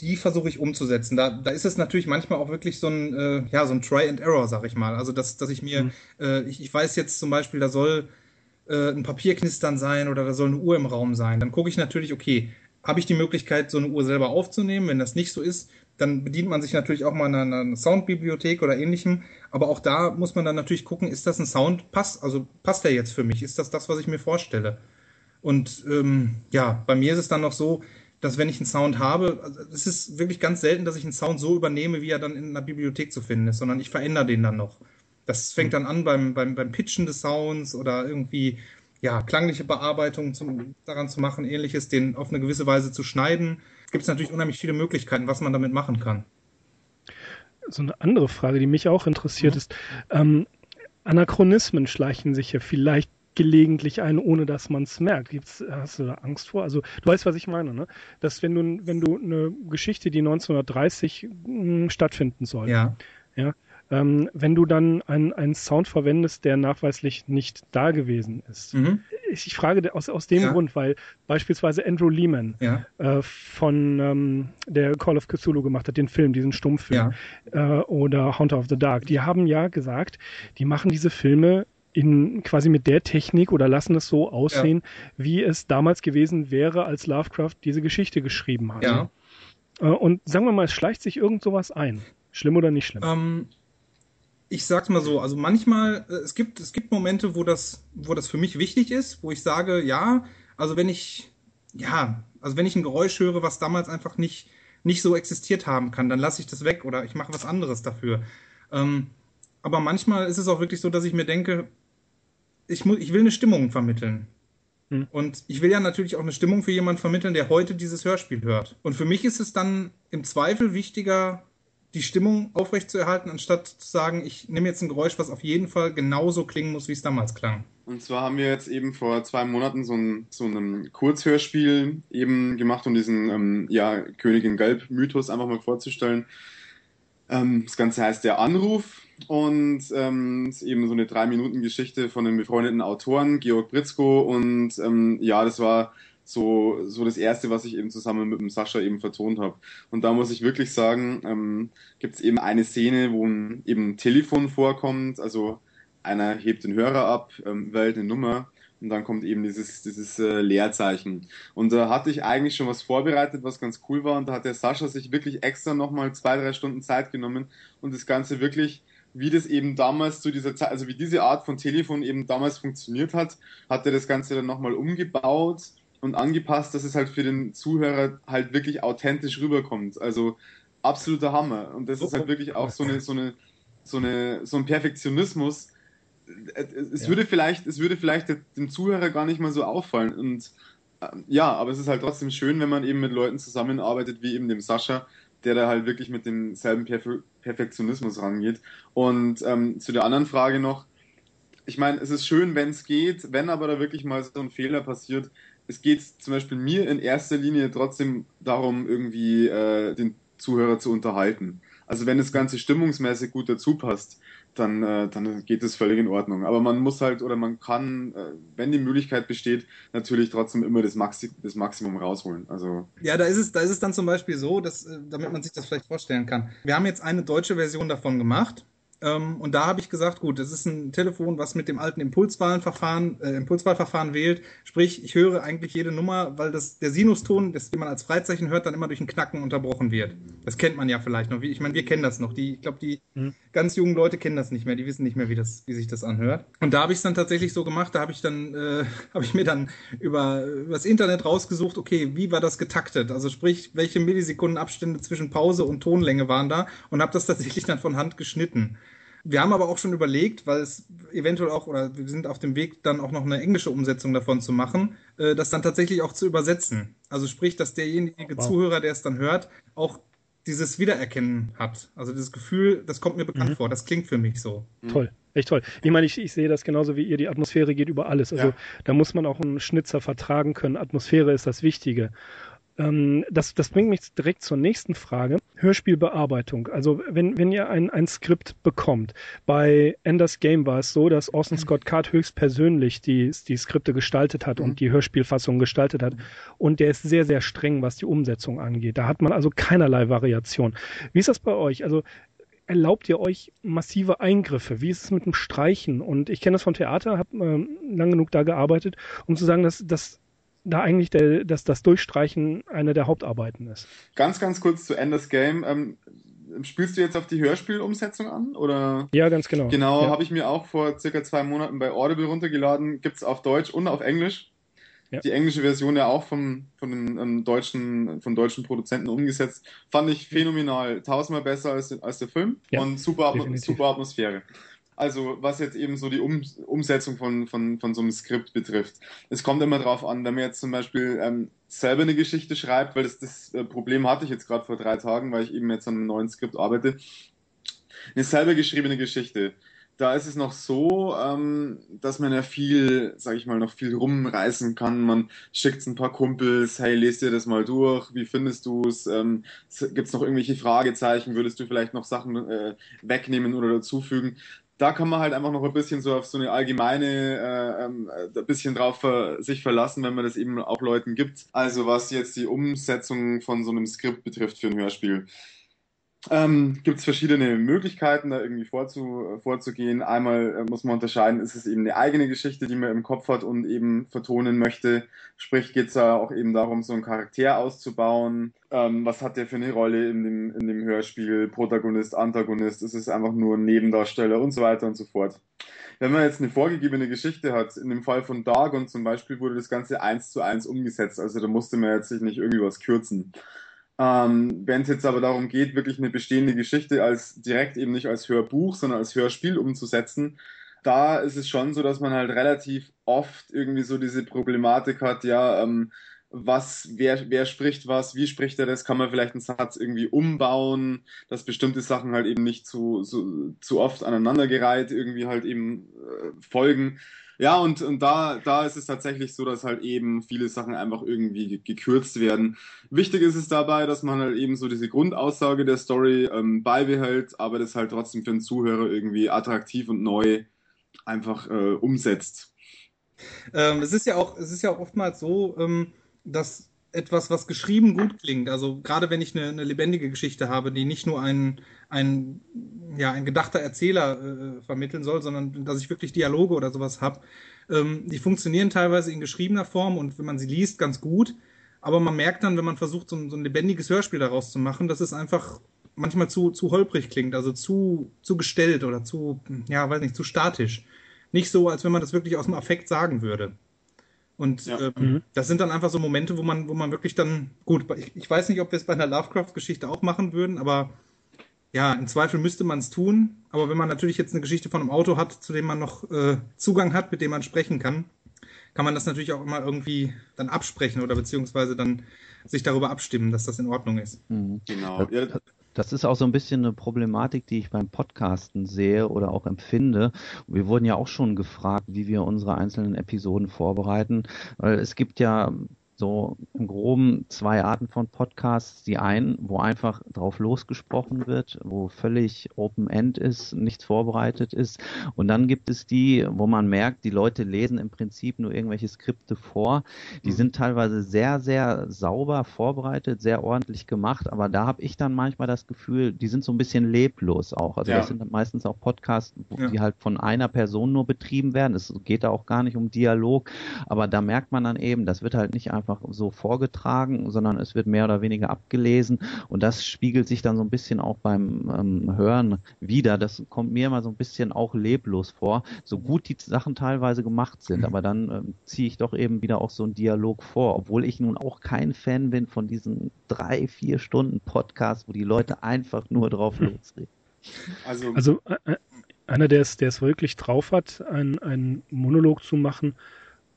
die versuche ich umzusetzen. Da, da ist es natürlich manchmal auch wirklich so ein, äh, ja, so ein Try and Error, sag ich mal. Also, dass, dass ich mir, mhm. äh, ich, ich weiß jetzt zum Beispiel, da soll äh, ein Papierknistern sein oder da soll eine Uhr im Raum sein. Dann gucke ich natürlich, okay, habe ich die Möglichkeit, so eine Uhr selber aufzunehmen. Wenn das nicht so ist, dann bedient man sich natürlich auch mal einer, einer Soundbibliothek oder ähnlichem. Aber auch da muss man dann natürlich gucken, ist das ein Sound, passt, also passt der jetzt für mich? Ist das das, was ich mir vorstelle? Und ähm, ja, bei mir ist es dann noch so, dass wenn ich einen Sound habe, also es ist wirklich ganz selten, dass ich einen Sound so übernehme, wie er dann in einer Bibliothek zu finden ist, sondern ich verändere den dann noch. Das fängt dann an beim, beim, beim Pitchen des Sounds oder irgendwie ja, klangliche Bearbeitung zum, daran zu machen, ähnliches, den auf eine gewisse Weise zu schneiden. Gibt es natürlich unheimlich viele Möglichkeiten, was man damit machen kann. So eine andere Frage, die mich auch interessiert, mhm. ist, ähm, Anachronismen schleichen sich ja vielleicht gelegentlich ein, ohne dass man es merkt. Gibt's, hast du da Angst vor? Also du weißt, was ich meine, ne? Dass wenn du, wenn du eine Geschichte, die 1930 mh, hm, stattfinden soll, ja. ja, ähm, wenn du dann einen Sound verwendest, der nachweislich nicht da gewesen ist. Mhm. Ich, ich, frage aus, aus dem ja. Grund, weil beispielsweise Andrew Lehman ja. äh, von ähm, der Call of Cthulhu gemacht hat, den Film, diesen Stummfilm, ja. äh, oder Hunter of the Dark, die haben ja gesagt, die machen diese Filme in quasi mit der Technik oder lassen es so aussehen, ja. wie es damals gewesen wäre, als Lovecraft diese Geschichte geschrieben hat. Ja. Äh, und sagen wir mal, es schleicht sich irgend sowas ein. Schlimm oder nicht schlimm? Ähm, ich sag's mal so, also manchmal, äh, es gibt, es gibt Momente, wo das, wo das für mich wichtig ist, wo ich sage, ja, also wenn ich, ja, also wenn ich ein Geräusch höre, was damals einfach nicht, nicht so existiert haben kann, dann lasse ich das weg oder ich mache was anderes dafür. Ähm, aber manchmal ist es auch wirklich so, dass ich mir denke, ich, muss, ich will eine Stimmung vermitteln. Hm. Und ich will ja natürlich auch eine Stimmung für jemanden vermitteln, der heute dieses Hörspiel hört. Und für mich ist es dann im Zweifel wichtiger, die Stimmung aufrechtzuerhalten, anstatt zu sagen, ich nehme jetzt ein Geräusch, was auf jeden Fall genauso klingen muss, wie es damals klang. Und zwar haben wir jetzt eben vor zwei Monaten so ein, so ein Kurzhörspiel eben gemacht, um diesen ähm, ja, Königin Gelb-Mythos einfach mal vorzustellen. Ähm, das Ganze heißt Der Anruf und ähm, ist eben so eine Drei-Minuten-Geschichte von einem befreundeten Autoren, Georg Britzko. Und ähm, ja, das war so, so das erste, was ich eben zusammen mit dem Sascha eben vertont habe. Und da muss ich wirklich sagen, ähm, gibt es eben eine Szene, wo eben ein Telefon vorkommt, also einer hebt den Hörer ab, ähm, wählt eine Nummer und dann kommt eben dieses, dieses äh, Leerzeichen. Und da hatte ich eigentlich schon was vorbereitet, was ganz cool war und da hat der Sascha sich wirklich extra nochmal zwei, drei Stunden Zeit genommen und das Ganze wirklich wie das eben damals zu dieser Zeit, also wie diese Art von Telefon eben damals funktioniert hat, hat er das Ganze dann nochmal umgebaut und angepasst, dass es halt für den Zuhörer halt wirklich authentisch rüberkommt. Also absoluter Hammer. Und das ist halt wirklich auch so eine, so eine, so eine, so ein Perfektionismus. Es ja. würde vielleicht, es würde vielleicht dem Zuhörer gar nicht mal so auffallen. Und äh, ja, aber es ist halt trotzdem schön, wenn man eben mit Leuten zusammenarbeitet, wie eben dem Sascha, der da halt wirklich mit demselben Perf Perfektionismus rangeht. Und ähm, zu der anderen Frage noch, ich meine, es ist schön, wenn es geht, wenn aber da wirklich mal so ein Fehler passiert, es geht zum Beispiel mir in erster Linie trotzdem darum, irgendwie äh, den Zuhörer zu unterhalten. Also wenn das Ganze stimmungsmäßig gut dazu passt, dann, äh, dann geht es völlig in Ordnung. Aber man muss halt oder man kann, äh, wenn die Möglichkeit besteht, natürlich trotzdem immer das, Maxi das Maximum rausholen. Also ja, da ist es, da ist es dann zum Beispiel so, dass, äh, damit man sich das vielleicht vorstellen kann. Wir haben jetzt eine deutsche Version davon gemacht ähm, und da habe ich gesagt, gut, das ist ein Telefon, was mit dem alten Impulswahlverfahren, äh, Impulswahlverfahren wählt. Sprich, ich höre eigentlich jede Nummer, weil das, der Sinuston, das, den man als Freizeichen hört, dann immer durch ein Knacken unterbrochen wird. Das kennt man ja vielleicht noch. Ich meine, wir kennen das noch. Die, ich glaube, die mhm. ganz jungen Leute kennen das nicht mehr. Die wissen nicht mehr, wie, das, wie sich das anhört. Und da habe ich es dann tatsächlich so gemacht. Da habe ich dann, äh, [laughs] habe ich mir dann über, über das Internet rausgesucht, okay, wie war das getaktet? Also sprich, welche Millisekundenabstände zwischen Pause und Tonlänge waren da? Und habe das tatsächlich dann von Hand geschnitten. Wir haben aber auch schon überlegt, weil es eventuell auch, oder wir sind auf dem Weg, dann auch noch eine englische Umsetzung davon zu machen, äh, das dann tatsächlich auch zu übersetzen. Also sprich, dass derjenige wow. Zuhörer, der es dann hört, auch dieses Wiedererkennen hat. Also dieses Gefühl, das kommt mir bekannt mhm. vor, das klingt für mich so. Mhm. Toll, echt toll. Ich meine, ich, ich sehe das genauso wie ihr, die Atmosphäre geht über alles. Also ja. da muss man auch einen Schnitzer vertragen können. Atmosphäre ist das Wichtige. Ähm, das, das bringt mich direkt zur nächsten Frage. Hörspielbearbeitung. Also wenn, wenn ihr ein, ein Skript bekommt, bei Enders Game war es so, dass Orson Scott Card höchstpersönlich die, die Skripte gestaltet hat mhm. und die Hörspielfassung gestaltet hat. Und der ist sehr, sehr streng, was die Umsetzung angeht. Da hat man also keinerlei Variation. Wie ist das bei euch? Also erlaubt ihr euch massive Eingriffe? Wie ist es mit dem Streichen? Und ich kenne das vom Theater, habe äh, lang genug da gearbeitet, um zu sagen, dass, dass da eigentlich der, dass das Durchstreichen eine der Hauptarbeiten ist. Ganz, ganz kurz zu Enders Game. Ähm, spielst du jetzt auf die Hörspielumsetzung an? Oder? Ja, ganz genau. Genau, ja. habe ich mir auch vor circa zwei Monaten bei Audible runtergeladen. Gibt es auf Deutsch und auf Englisch. Ja. Die englische Version ja auch vom, von den ähm, deutschen, von deutschen Produzenten umgesetzt. Fand ich phänomenal. Tausendmal besser als, als der Film ja, und super, super Atmosphäre. Also was jetzt eben so die um Umsetzung von, von, von so einem Skript betrifft. Es kommt immer drauf an, wenn man jetzt zum Beispiel ähm, selber eine Geschichte schreibt, weil das, das äh, Problem hatte ich jetzt gerade vor drei Tagen, weil ich eben jetzt an einem neuen Skript arbeite. Eine selber geschriebene Geschichte. Da ist es noch so, ähm, dass man ja viel, sag ich mal, noch viel rumreißen kann. Man schickt ein paar Kumpels, hey, lest dir das mal durch, wie findest du es? Ähm, Gibt es noch irgendwelche Fragezeichen? Würdest du vielleicht noch Sachen äh, wegnehmen oder dazufügen? Da kann man halt einfach noch ein bisschen so auf so eine allgemeine, äh, ähm, äh, ein bisschen drauf ver sich verlassen, wenn man das eben auch Leuten gibt. Also was jetzt die Umsetzung von so einem Skript betrifft für ein Hörspiel. Ähm, gibt es verschiedene Möglichkeiten, da irgendwie vorzu, vorzugehen. Einmal äh, muss man unterscheiden, ist es eben eine eigene Geschichte, die man im Kopf hat und eben vertonen möchte. Sprich, geht es da auch eben darum, so einen Charakter auszubauen. Ähm, was hat der für eine Rolle in dem, in dem Hörspiel? Protagonist, Antagonist, ist es einfach nur ein Nebendarsteller und so weiter und so fort. Wenn man jetzt eine vorgegebene Geschichte hat, in dem Fall von Dagon zum Beispiel wurde das Ganze eins zu eins umgesetzt, also da musste man jetzt sich nicht irgendwie was kürzen. Ähm, Wenn es jetzt aber darum geht, wirklich eine bestehende Geschichte als direkt eben nicht als Hörbuch, sondern als Hörspiel umzusetzen, da ist es schon so, dass man halt relativ oft irgendwie so diese Problematik hat, ja, ähm, was, wer, wer spricht was, wie spricht er das, kann man vielleicht einen Satz irgendwie umbauen, dass bestimmte Sachen halt eben nicht zu, zu, zu oft aneinandergereiht irgendwie halt eben äh, folgen. Ja, und, und da, da ist es tatsächlich so, dass halt eben viele Sachen einfach irgendwie gekürzt werden. Wichtig ist es dabei, dass man halt eben so diese Grundaussage der Story ähm, beibehält, aber das halt trotzdem für den Zuhörer irgendwie attraktiv und neu einfach äh, umsetzt. Ähm, es ist ja auch, es ist ja auch oftmals so, ähm, dass etwas, was geschrieben gut klingt, also gerade wenn ich eine, eine lebendige Geschichte habe, die nicht nur ein, ein, ja, ein gedachter Erzähler äh, vermitteln soll, sondern dass ich wirklich Dialoge oder sowas habe, ähm, die funktionieren teilweise in geschriebener Form und wenn man sie liest, ganz gut. Aber man merkt dann, wenn man versucht, so ein, so ein lebendiges Hörspiel daraus zu machen, dass es einfach manchmal zu, zu holprig klingt, also zu, zu gestellt oder zu, ja, weiß nicht, zu statisch. Nicht so, als wenn man das wirklich aus dem Affekt sagen würde. Und ja. ähm, mhm. das sind dann einfach so Momente, wo man, wo man wirklich dann, gut, ich, ich weiß nicht, ob wir es bei einer Lovecraft-Geschichte auch machen würden, aber ja, im Zweifel müsste man es tun. Aber wenn man natürlich jetzt eine Geschichte von einem Auto hat, zu dem man noch äh, Zugang hat, mit dem man sprechen kann, kann man das natürlich auch immer irgendwie dann absprechen oder beziehungsweise dann sich darüber abstimmen, dass das in Ordnung ist. Mhm. Genau. Ja, das ist auch so ein bisschen eine Problematik, die ich beim Podcasten sehe oder auch empfinde. Wir wurden ja auch schon gefragt, wie wir unsere einzelnen Episoden vorbereiten, weil es gibt ja so im Groben zwei Arten von Podcasts. Die einen, wo einfach drauf losgesprochen wird, wo völlig Open-End ist, nichts vorbereitet ist. Und dann gibt es die, wo man merkt, die Leute lesen im Prinzip nur irgendwelche Skripte vor. Die mhm. sind teilweise sehr, sehr sauber vorbereitet, sehr ordentlich gemacht. Aber da habe ich dann manchmal das Gefühl, die sind so ein bisschen leblos auch. Also ja. das sind meistens auch Podcasts, ja. die halt von einer Person nur betrieben werden. Es geht da auch gar nicht um Dialog. Aber da merkt man dann eben, das wird halt nicht einfach einfach so vorgetragen, sondern es wird mehr oder weniger abgelesen und das spiegelt sich dann so ein bisschen auch beim ähm, Hören wieder. Das kommt mir immer so ein bisschen auch leblos vor, so gut die Sachen teilweise gemacht sind, mhm. aber dann ähm, ziehe ich doch eben wieder auch so einen Dialog vor, obwohl ich nun auch kein Fan bin von diesen drei, vier Stunden Podcast, wo die Leute einfach nur drauf [laughs] losreden. Also, also äh, äh einer, der es, wirklich drauf hat, einen Monolog zu machen,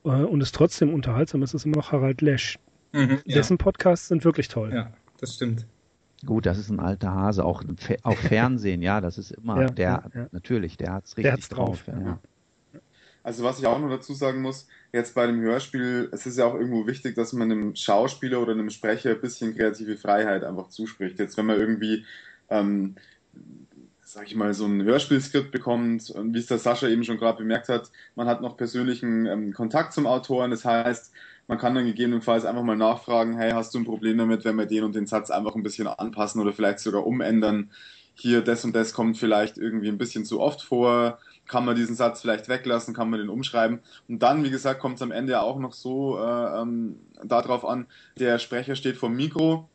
und es trotzdem unterhaltsam ist, ist immer noch Harald Lesch. Mhm, Dessen ja. Podcasts sind wirklich toll. Ja, das stimmt. Gut, das ist ein alter Hase, auch, auch Fernsehen, ja, das ist immer [laughs] ja, der, ja, natürlich, der hat's richtig der hat's drauf. drauf ja. Also was ich auch noch dazu sagen muss, jetzt bei dem Hörspiel, es ist ja auch irgendwo wichtig, dass man einem Schauspieler oder einem Sprecher ein bisschen kreative Freiheit einfach zuspricht. Jetzt wenn man irgendwie ähm, sag ich mal, so ein Hörspielskript bekommt und wie es der Sascha eben schon gerade bemerkt hat, man hat noch persönlichen ähm, Kontakt zum Autoren. Das heißt, man kann dann gegebenenfalls einfach mal nachfragen, hey, hast du ein Problem damit, wenn wir den und den Satz einfach ein bisschen anpassen oder vielleicht sogar umändern? Hier, das und das kommt vielleicht irgendwie ein bisschen zu oft vor. Kann man diesen Satz vielleicht weglassen? Kann man den umschreiben? Und dann, wie gesagt, kommt es am Ende auch noch so äh, ähm, darauf an, der Sprecher steht vor dem Mikro,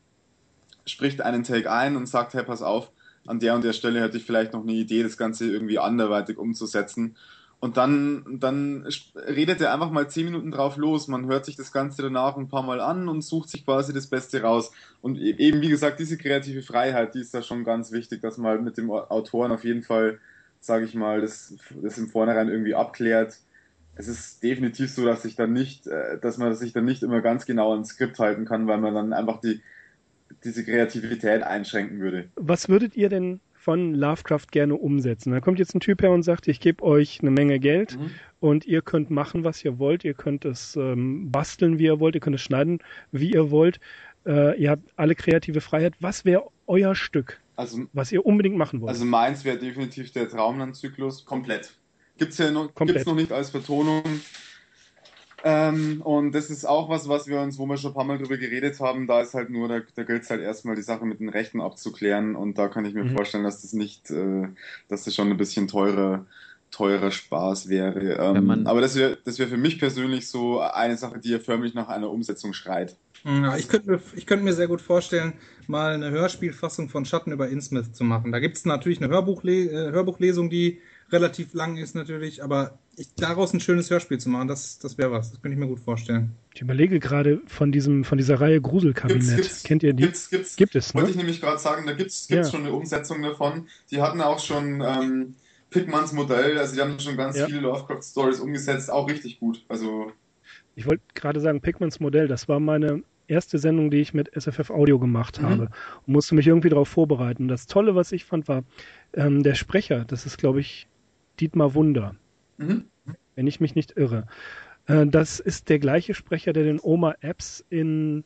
spricht einen Take ein und sagt, hey, pass auf, an der und der Stelle hätte ich vielleicht noch eine Idee, das Ganze irgendwie anderweitig umzusetzen. Und dann, dann redet er einfach mal zehn Minuten drauf los. Man hört sich das Ganze danach ein paar Mal an und sucht sich quasi das Beste raus. Und e-, eben, wie gesagt, diese kreative Freiheit, die ist da schon ganz wichtig, dass man halt mit dem Autoren auf jeden Fall, sage ich mal, das, das im Vornherein irgendwie abklärt. Es ist definitiv so, dass sich dann nicht, äh, dass man sich dann nicht immer ganz genau ans Skript halten kann, weil man dann einfach die, diese Kreativität einschränken würde. Was würdet ihr denn von Lovecraft gerne umsetzen? Da kommt jetzt ein Typ her und sagt, ich gebe euch eine Menge Geld mhm. und ihr könnt machen, was ihr wollt. Ihr könnt es ähm, basteln, wie ihr wollt. Ihr könnt es schneiden, wie ihr wollt. Äh, ihr habt alle kreative Freiheit. Was wäre euer Stück, also, was ihr unbedingt machen wollt? Also meins wäre definitiv der Traumlandzyklus komplett. Gibt es ja noch, Gibt's noch nicht als Vertonung. Ähm, und das ist auch was, was wir uns, wo wir schon ein paar Mal drüber geredet haben, da ist halt nur, da, da gilt es halt erstmal die Sache mit den Rechten abzuklären und da kann ich mir mhm. vorstellen, dass das nicht, äh, dass das schon ein bisschen teurer, teurer Spaß wäre. Ähm, aber das wäre das wär für mich persönlich so eine Sache, die ja förmlich nach einer Umsetzung schreit. Ja, ich könnte mir, ich könnte mir sehr gut vorstellen, mal eine Hörspielfassung von Schatten über Innsmouth zu machen. Da gibt es natürlich eine Hörbuchle äh, Hörbuchlesung, die relativ lang ist natürlich, aber ich, daraus ein schönes Hörspiel zu machen, das, das wäre was. Das könnte ich mir gut vorstellen. Ich überlege gerade von diesem, von dieser Reihe Gruselkabinett. Gibt's, gibt's, Kennt ihr die? Gibt's, gibt's, gibt es, ne? Wollte ich nämlich gerade sagen, da gibt es ja. schon eine Umsetzung davon. Die hatten auch schon ähm, Pickmans Modell, also die haben schon ganz ja. viele Lovecraft-Stories umgesetzt, auch richtig gut. Also ich wollte gerade sagen, Pickmans Modell, das war meine erste Sendung, die ich mit SFF Audio gemacht mhm. habe und musste mich irgendwie darauf vorbereiten. Das Tolle, was ich fand, war ähm, der Sprecher. Das ist, glaube ich, Dietmar Wunder, mhm. wenn ich mich nicht irre. Äh, das ist der gleiche Sprecher, der den Oma Apps in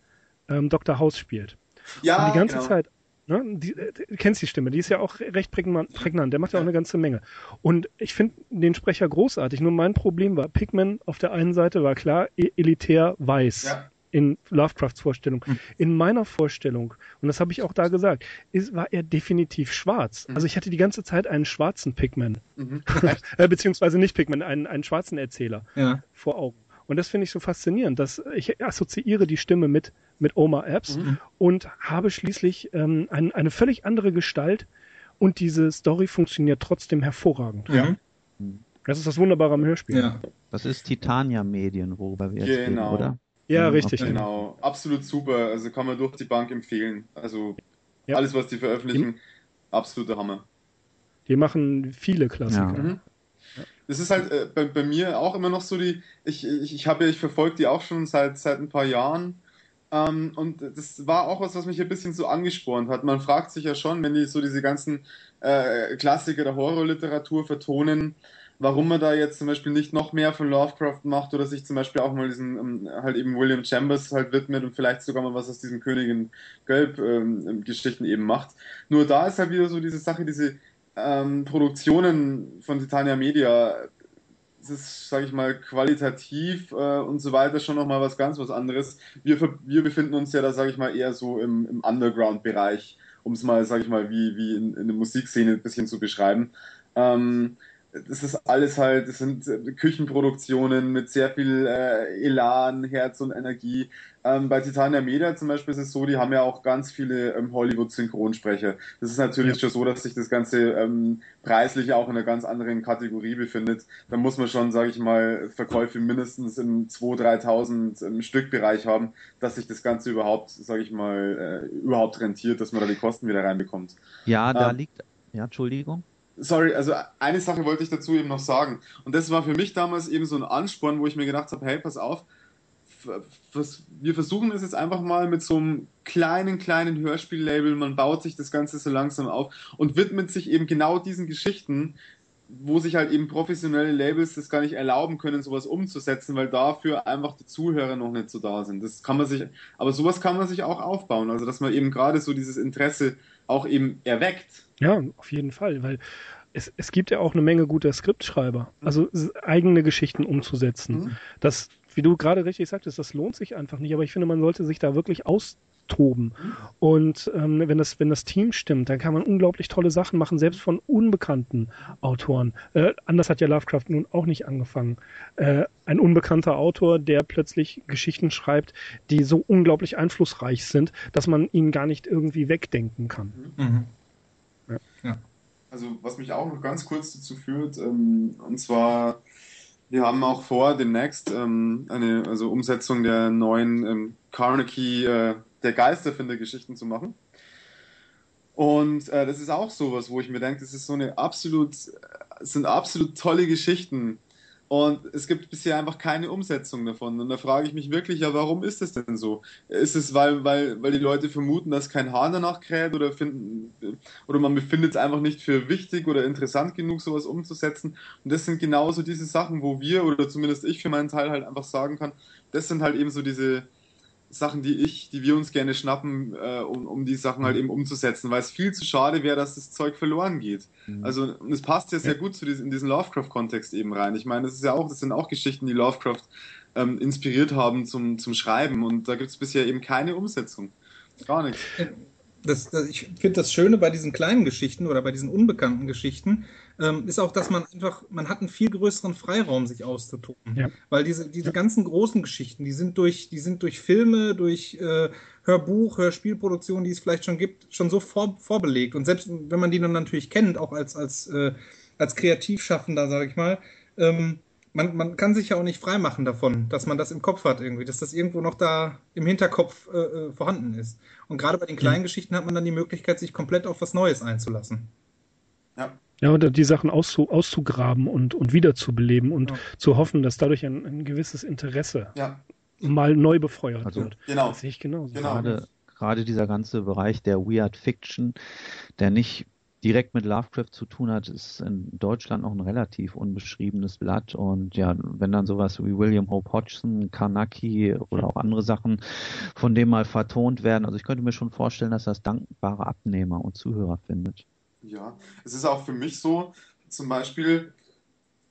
ähm, Dr. House spielt. Ja, und die ganze genau. Zeit. Ne, die, äh, du kennst die Stimme, die ist ja auch recht prägnant, prägnant. der macht ja auch eine ganze Menge. Und ich finde den Sprecher großartig, nur mein Problem war, Pigman auf der einen Seite war klar, e-, elitär weiß. Ja in Lovecrafts Vorstellung. Mhm. In meiner Vorstellung, und das habe ich auch da gesagt, ist, war er definitiv schwarz. Mhm. Also ich hatte die ganze Zeit einen schwarzen Pigman. Mhm. [laughs] äh, beziehungsweise nicht Pigman, einen, einen schwarzen Erzähler ja. vor Augen. Und das finde ich so faszinierend, dass ich assoziiere die Stimme mit, mit Omar Epps mhm. und habe schließlich ähm, ein, eine völlig andere Gestalt und diese Story funktioniert trotzdem hervorragend. Ja. Das ist das Wunderbare am Hörspiel. Ja. Das ist Titania Medien, worüber wir jetzt genau. reden, oder? Ja, richtig. Genau. genau. Absolut super. Also kann man durch die Bank empfehlen. Also ja. alles, was die veröffentlichen, die, absoluter Hammer. Die machen viele Klassiker. Ja. Mhm. Das ist halt äh, bei, bei, mir auch immer noch so die, ich, ich, ich habe ja, ich verfolge die auch schon seit, seit ein paar Jahren. Ähm, und das war auch was, was mich ein bisschen so angespornt hat. Man fragt sich ja schon, wenn die so diese ganzen äh, Klassiker der Horrorliteratur vertonen, warum man da jetzt zum Beispiel nicht noch mehr von Lovecraft macht oder sich zum Beispiel auch mal diesen ähm, halt eben William Chambers halt widmet und vielleicht sogar mal was aus diesen Königin Gelb ähm, Geschichten eben macht. Nur da ist halt wieder so diese Sache, diese ähm, Produktionen von Titania Media, das ist, sage ich mal, qualitativ äh, und so weiter schon nochmal was ganz was anderes. Wir, wir befinden uns ja da, sage ich mal, eher so im, im Underground-Bereich, um es mal, sage ich mal, wie, wie in, in der Musikszene ein bisschen zu beschreiben. Ähm, das ist alles halt, das sind äh, Küchenproduktionen mit sehr viel äh, Elan, Herz und Energie. Ähm, bei Titania Media zum Beispiel ist es so, die haben ja auch ganz viele ähm, Hollywood-Synchronsprecher. Das ist natürlich ja. schon so, dass sich das Ganze ähm, preislich auch in einer ganz anderen Kategorie befindet. Da muss man schon, sage ich mal, Verkäufe mindestens im 2.000, 3.000 im Stückbereich haben, dass sich das Ganze überhaupt, sage ich mal, äh, überhaupt rentiert, dass man da die Kosten wieder reinbekommt. Ja, da ähm, liegt, ja, Entschuldigung sorry, also eine Sache wollte ich dazu eben noch sagen. Und das war für mich damals eben so ein Ansporn, wo ich mir gedacht habe, hey, pass auf, wir versuchen es jetzt einfach mal mit so einem kleinen, kleinen Hörspiellabel. Man baut sich das Ganze so langsam auf und widmet sich eben genau diesen Geschichten, wo sich halt eben professionelle Labels das gar nicht erlauben können, sowas umzusetzen, weil dafür einfach die Zuhörer noch nicht so da sind. Das kann man sich, aber sowas kann man sich auch aufbauen. Also, dass man eben gerade so dieses Interesse auch eben erweckt ja, auf jeden Fall, weil es, es gibt ja auch eine Menge guter Skriptschreiber, also eigene Geschichten umzusetzen. Mhm. Das, wie du gerade richtig sagtest, das lohnt sich einfach nicht, aber ich finde, man sollte sich da wirklich austoben. Und ähm, wenn, das, wenn das Team stimmt, dann kann man unglaublich tolle Sachen machen, selbst von unbekannten Autoren. Äh, anders hat ja Lovecraft nun auch nicht angefangen. Äh, ein unbekannter Autor, der plötzlich Geschichten schreibt, die so unglaublich einflussreich sind, dass man ihn gar nicht irgendwie wegdenken kann. Mhm. Ja. Also was mich auch noch ganz kurz dazu führt, ähm, und zwar, wir haben auch vor, demnächst ähm, eine also Umsetzung der neuen ähm, Carnegie äh, der Geisterfinder-Geschichten zu machen. Und äh, das ist auch sowas, wo ich mir denke, das ist so eine absolut, sind absolut tolle Geschichten, und es gibt bisher einfach keine Umsetzung davon. Und da frage ich mich wirklich, ja, warum ist das denn so? Ist es, weil, weil, weil die Leute vermuten, dass kein Hahn danach kräht oder finden, oder man befindet es einfach nicht für wichtig oder interessant genug, sowas umzusetzen? Und das sind genauso diese Sachen, wo wir, oder zumindest ich für meinen Teil halt einfach sagen kann, das sind halt eben so diese, Sachen, die ich, die wir uns gerne schnappen, äh, um, um die Sachen halt eben umzusetzen, weil es viel zu schade wäre, dass das Zeug verloren geht. Mhm. Also es passt ja sehr gut zu diesem, in diesen Lovecraft-Kontext eben rein. Ich meine, das ist ja auch, das sind auch Geschichten, die Lovecraft ähm, inspiriert haben zum, zum Schreiben. Und da gibt es bisher eben keine Umsetzung. Gar nichts. Das, das, ich finde das Schöne bei diesen kleinen Geschichten oder bei diesen unbekannten Geschichten ähm, ist auch, dass man einfach, man hat einen viel größeren Freiraum, sich auszutoben. Ja. Weil diese, diese ganzen großen Geschichten, die sind durch, die sind durch Filme, durch äh, Hörbuch, Hörspielproduktionen, die es vielleicht schon gibt, schon so vor, vorbelegt. Und selbst wenn man die dann natürlich kennt, auch als, als, äh, als Kreativschaffender, sage ich mal, ähm, man, man kann sich ja auch nicht freimachen davon, dass man das im Kopf hat irgendwie, dass das irgendwo noch da im Hinterkopf äh, äh vorhanden ist. Und gerade bei den kleinen mhm. Geschichten hat man dann die Möglichkeit, sich komplett auf was Neues einzulassen. Ja. Ja, und die Sachen auszu, auszugraben und, und wiederzubeleben und ja. zu hoffen, dass dadurch ein, ein gewisses Interesse ja. mal neu befeuert also, wird. Genau. Das sehe ich genauso. Genau. Gerade, gerade dieser ganze Bereich der Weird Fiction, der nicht direkt mit Lovecraft zu tun hat, ist in Deutschland noch ein relativ unbeschriebenes Blatt. Und ja, wenn dann sowas wie William Hope Hodgson, Karnacki oder auch andere Sachen von dem mal vertont werden, also ich könnte mir schon vorstellen, dass das dankbare Abnehmer und Zuhörer findet. Ja, es ist auch für mich so, zum Beispiel,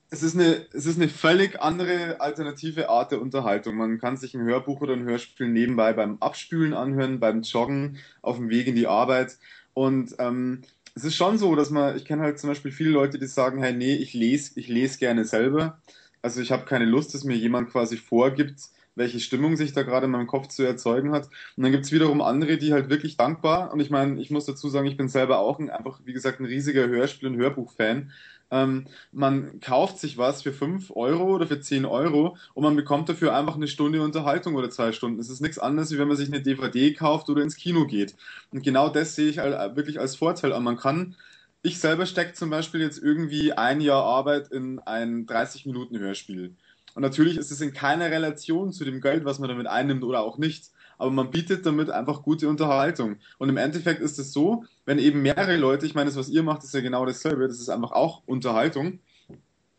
es ist, eine, es ist eine völlig andere alternative Art der Unterhaltung. Man kann sich ein Hörbuch oder ein Hörspiel nebenbei beim Abspülen anhören, beim Joggen, auf dem Weg in die Arbeit. Und ähm, es ist schon so, dass man, ich kenne halt zum Beispiel viele Leute, die sagen, hey, nee, ich lese, ich lese gerne selber. Also ich habe keine Lust, dass mir jemand quasi vorgibt, welche Stimmung sich da gerade in meinem Kopf zu erzeugen hat. Und dann gibt es wiederum andere, die halt wirklich dankbar, und ich meine, ich muss dazu sagen, ich bin selber auch ein, einfach, wie gesagt, ein riesiger Hörspiel- und Hörbuch-Fan. Ähm, man kauft sich was für 5 Euro oder für 10 Euro und man bekommt dafür einfach eine Stunde Unterhaltung oder zwei Stunden. Es ist nichts anderes, wie wenn man sich eine DVD kauft oder ins Kino geht. Und genau das sehe ich halt wirklich als Vorteil an. Man kann, ich selber stecke zum Beispiel jetzt irgendwie ein Jahr Arbeit in ein 30-Minuten-Hörspiel. Und natürlich ist es in keiner Relation zu dem Geld, was man damit einnimmt oder auch nicht. Aber man bietet damit einfach gute Unterhaltung. Und im Endeffekt ist es so, wenn eben mehrere Leute, ich meine, das, was ihr macht, ist ja genau dasselbe, das ist einfach auch Unterhaltung.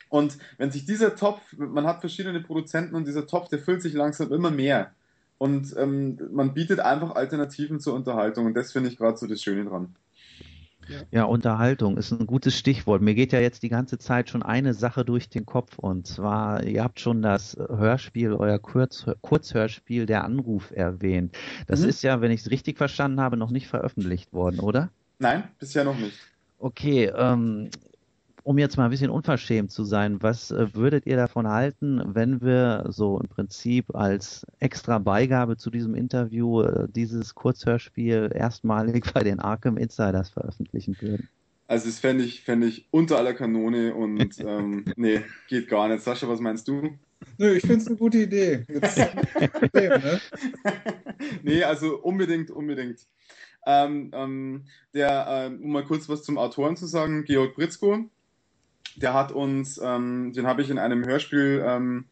Und wenn sich dieser Topf, man hat verschiedene Produzenten und dieser Topf, der füllt sich langsam immer mehr. Und ähm, man bietet einfach Alternativen zur Unterhaltung. Und das finde ich gerade so das Schöne dran. Ja. Unterhaltung ist ein gutes Stichwort. Mir geht ja jetzt die ganze Zeit schon eine Sache durch den Kopf und zwar, ihr habt schon das Hörspiel, euer Kurz, Kurzhörspiel Der Anruf erwähnt. Das mhm. ist ja, wenn ich es richtig verstanden habe, noch nicht veröffentlicht worden, oder? Nein, bisher noch nicht. Okay, ähm, um jetzt mal ein bisschen unverschämt zu sein, was äh, würdet ihr davon halten, wenn wir so im Prinzip als extra Beigabe zu diesem Interview äh, dieses Kurzhörspiel erstmalig bei den Arkham Insiders veröffentlichen würden? Also das fände ich, fänd ich unter aller Kanone und [laughs] ähm, nee, geht gar nicht. Sascha, was meinst du? Nö, ich finde es eine gute Idee. Jetzt, [laughs] ne? nee, also unbedingt, unbedingt. Ähm, ähm, der, äh, um mal kurz was zum Autoren zu sagen, Georg Britzko, der hat uns, ähm, den habe ich in einem Hörspiel, ähm,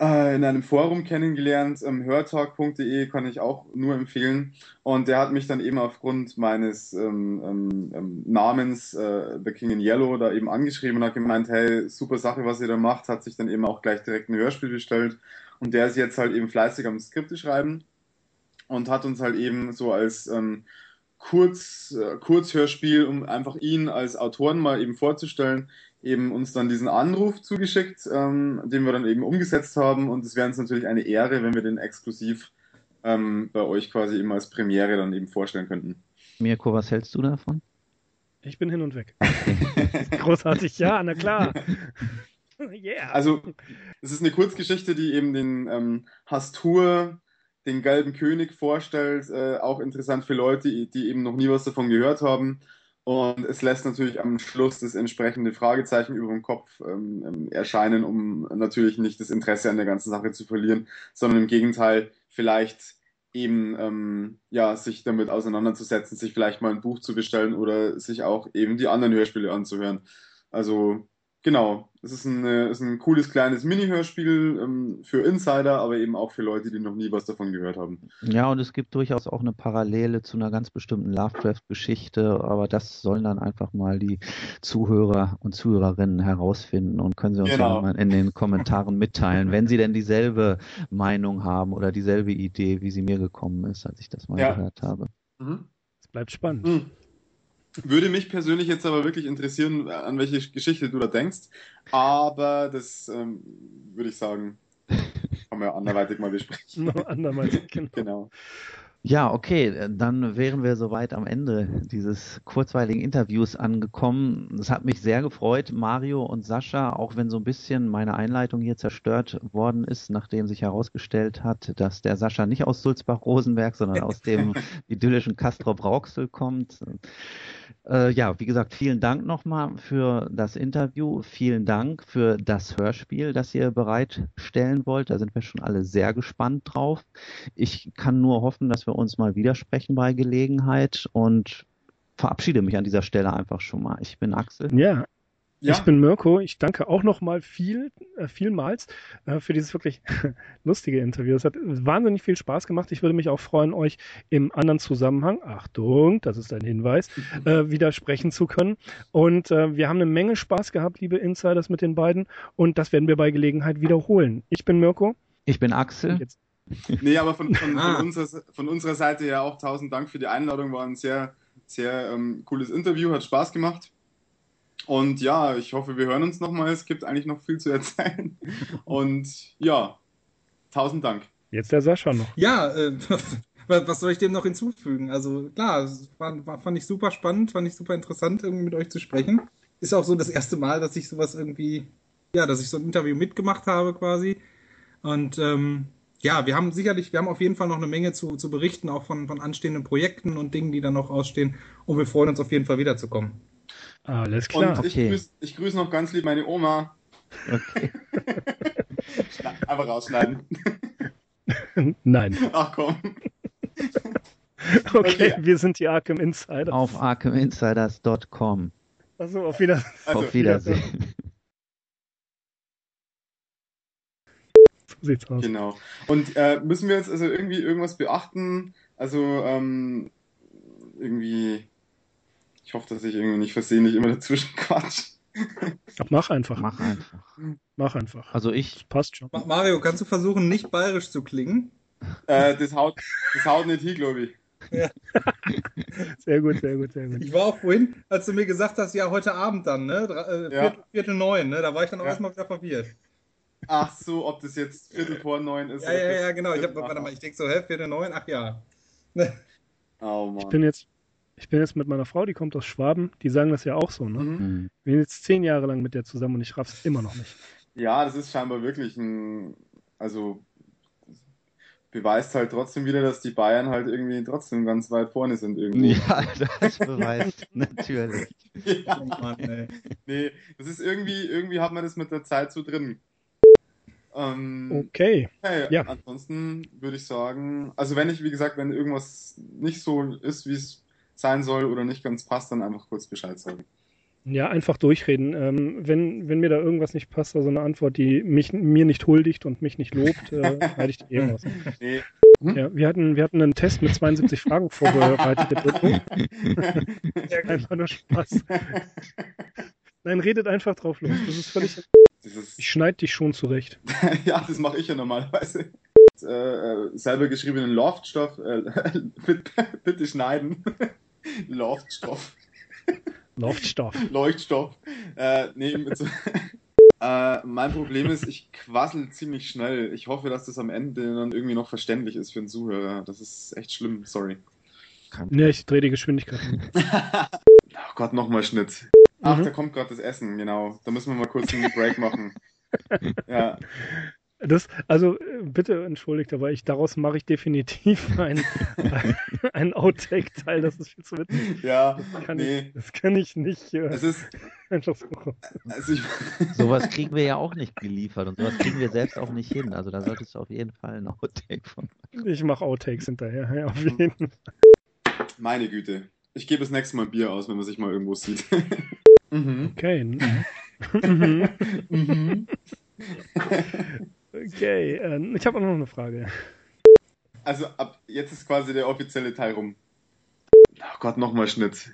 äh, in einem Forum kennengelernt, ähm, hörtalk.de kann ich auch nur empfehlen. Und der hat mich dann eben aufgrund meines ähm, ähm, ähm, Namens äh, The King in Yellow da eben angeschrieben und hat gemeint, hey, super Sache, was ihr da macht, hat sich dann eben auch gleich direkt ein Hörspiel bestellt. Und der ist jetzt halt eben fleißig am Skripte schreiben und hat uns halt eben so als ähm, Kurz, äh, Kurzhörspiel, um einfach ihn als Autoren mal eben vorzustellen, eben uns dann diesen Anruf zugeschickt, ähm, den wir dann eben umgesetzt haben. Und es wäre uns natürlich eine Ehre, wenn wir den exklusiv ähm, bei euch quasi eben als Premiere dann eben vorstellen könnten. Mirko, was hältst du davon? Ich bin hin und weg. [laughs] Großartig, ja, na klar. yeah. Also, es ist eine Kurzgeschichte, die eben den ähm, Hastur den Gelben König vorstellt, äh, auch interessant für Leute, die, eben noch nie was davon gehört haben. Und es lässt natürlich am Schluss das entsprechende Fragezeichen über dem Kopf ähm, ähm, erscheinen, um natürlich nicht das Interesse an der ganzen Sache zu verlieren, sondern im Gegenteil vielleicht eben ähm, ja sich damit auseinanderzusetzen, sich vielleicht mal ein Buch zu bestellen oder sich auch eben die anderen Hörspiele anzuhören. Also Genau, es ist ein, ist ein cooles kleines Mini-Hörspiel ähm, für Insider, aber eben auch für Leute, die noch nie was davon gehört haben. Ja, und es gibt durchaus auch eine Parallele zu einer ganz bestimmten Lovecraft-Geschichte, aber das sollen dann einfach mal die Zuhörer und Zuhörerinnen herausfinden und können sie uns genau. mal in den Kommentaren mitteilen, wenn sie denn dieselbe Meinung haben oder dieselbe Idee, wie sie mir gekommen ist, als ich das mal ja. gehört habe. Mhm. Es bleibt spannend. Mhm. Würde mich persönlich jetzt aber wirklich interessieren, an welche Geschichte du da denkst. Aber das ähm, würde ich sagen, Kann man ja anderweitig mal besprechen. [laughs] anderweitig, genau. genau. Ja, okay, dann wären wir soweit am Ende dieses kurzweiligen Interviews angekommen. Es hat mich sehr gefreut, Mario und Sascha, auch wenn so ein bisschen meine Einleitung hier zerstört worden ist, nachdem sich herausgestellt hat, dass der Sascha nicht aus Sulzbach-Rosenberg, sondern aus dem [laughs] idyllischen Castrop-Rauxel kommt. Äh, ja, wie gesagt, vielen Dank nochmal für das Interview. Vielen Dank für das Hörspiel, das ihr bereitstellen wollt. Da sind wir schon alle sehr gespannt drauf. Ich kann nur hoffen, dass wir uns mal widersprechen bei Gelegenheit und verabschiede mich an dieser Stelle einfach schon mal. Ich bin Axel. Ja, ja. Ich bin Mirko. Ich danke auch nochmal viel, äh, vielmals äh, für dieses wirklich [laughs] lustige Interview. Es hat wahnsinnig viel Spaß gemacht. Ich würde mich auch freuen, euch im anderen Zusammenhang, Achtung, das ist ein Hinweis, mhm. äh, widersprechen zu können. Und äh, wir haben eine Menge Spaß gehabt, liebe Insiders, mit den beiden. Und das werden wir bei Gelegenheit wiederholen. Ich bin Mirko. Ich bin Axel. Jetzt. [laughs] Nee, aber von, von, ah. von, unserer, von, unserer, Seite ja auch tausend Dank für die Einladung. War ein sehr, sehr ähm, cooles Interview, hat Spaß gemacht. Und ja, ich hoffe, wir hören uns nochmal. Es gibt eigentlich noch viel zu erzählen. [laughs] Und ja, tausend Dank. Jetzt der Sascha noch. Ja, äh, [laughs] was soll ich dem noch hinzufügen? Also klar, war, war, fand ich super spannend, fand ich super interessant, irgendwie mit euch zu sprechen. Ist auch so das erste Mal, dass ich sowas irgendwie, ja, dass ich so ein Interview mitgemacht habe quasi. Und ähm, ja, wir haben sicherlich, wir haben auf jeden Fall noch eine Menge zu, zu berichten, auch von, von anstehenden Projekten und Dingen, die dann noch ausstehen. Und wir freuen uns auf jeden Fall wiederzukommen. Alles klar. Und ich, okay. grüße, ich grüße noch ganz lieb meine Oma. Okay. [laughs] Einfach rausschneiden. [laughs] Nein. Ach komm. Okay, okay, wir sind die Arkham Insiders. Auf arkhaminsiders.com. Achso, auf Wiedersehen. Also, auf Wiedersehen. so sieht's aus. Genau. Und äh, müssen wir jetzt also irgendwie irgendwas beachten? Also ähm, irgendwie ich hoffe, dass ich irgendwie nicht versehentlich immer dazwischen [laughs] quatsch. Mach einfach. Mach einfach. Mach einfach. Also ich. Das passt schon. Mario, kannst du versuchen, nicht bayerisch zu klingen? Äh, das, haut, das haut nicht hin, glaube ich. Ja. [laughs] sehr gut, sehr gut, sehr gut. Ich war auch vorhin, als du mir gesagt hast, ja, heute Abend dann, ne? Äh, ja. Viertel, neun, ne? Da war ich dann auch ja. erstmal wieder verwirrt. Ach so, ob das jetzt Viertel vor neun ist. Ja, ja, ja, genau. Ich, hab, warte mal, ich denke so, hä, Viertel neun? Ach ja. oh Mann. Ich bin jetzt, ich bin jetzt mit meiner Frau, die kommt aus Schwaben, die sagen das ja auch so, ne? Mhm. Wir sind jetzt zehn Jahre lang mit der zusammen und ich raff's immer noch nicht. Ja, das ist scheinbar wirklich ein, also beweist halt trotzdem wieder, dass die Bayern halt irgendwie trotzdem ganz weit vorne sind irgendwie. Ja, das beweist [laughs] natürlich. ja. Oh Mann, nee, das ist irgendwie, irgendwie hat man das mit der Zeit so drin. Ähm, okay. Hey, ja. Ansonsten würde ich sagen, also wenn ich, wie gesagt, wenn irgendwas nicht so ist, wie es sein soll oder nicht ganz passt, dann einfach kurz Bescheid sagen. Ja, einfach durchreden. Ähm, wenn, wenn mir da irgendwas nicht passt, also eine Antwort, die mich, mir nicht huldigt und mich nicht lobt, äh, [laughs] halte ich die eben aus. Nee. Hm? Ja, wir hatten, wir hatten einen Test mit 72 Fragen [laughs] vorbereitet. [laughs] einfach nur Spaß. Nein, redet einfach drauf los. Das ist völlig. Dieses... Ich schneide dich schon zurecht. ja, das mache ich ja normalerweise. Äh, äh, selber geschriebenen Loftstoff, äh, [laughs] bitte, bitte schneiden. [laughs] Leuchtstoff. Leuchtstoff. [laughs] Leuchtstoff. Äh, nee, so, äh, mein Problem ist, ich quassel ziemlich schnell. Ich hoffe, dass das am Ende dann irgendwie noch verständlich ist für den Zuhörer. Das ist echt schlimm, sorry. Ne, ich drehe die Geschwindigkeit. oh Gott, nochmal Schnitt. Ach, mhm. da kommt gerade das Essen, genau. Da müssen wir mal kurz einen Break machen. ja. Das, also bitte entschuldigt, aber ich daraus mache ich definitiv [laughs] ein, ein Outtake-Teil. Das ist viel zu witzig. Ja, das kann, nee. ich, das kann ich nicht. Äh, es ist einfach so. Also ich, [laughs] sowas kriegen wir ja auch nicht geliefert und sowas kriegen wir selbst auch nicht hin. Also da solltest du auf jeden Fall ein Outtake von. Ich mache Outtakes hinterher, ja, auf jeden Fall. Meine Güte. Ich gebe das nächste Mal Bier aus, wenn man sich mal irgendwo sieht. mhm. Okay. mhm. mhm. [laughs] Okay, äh, ich habe auch noch eine Frage. Also ab jetzt ist quasi der offizielle Teil rum. Oh Gott, nochmal Schnitt.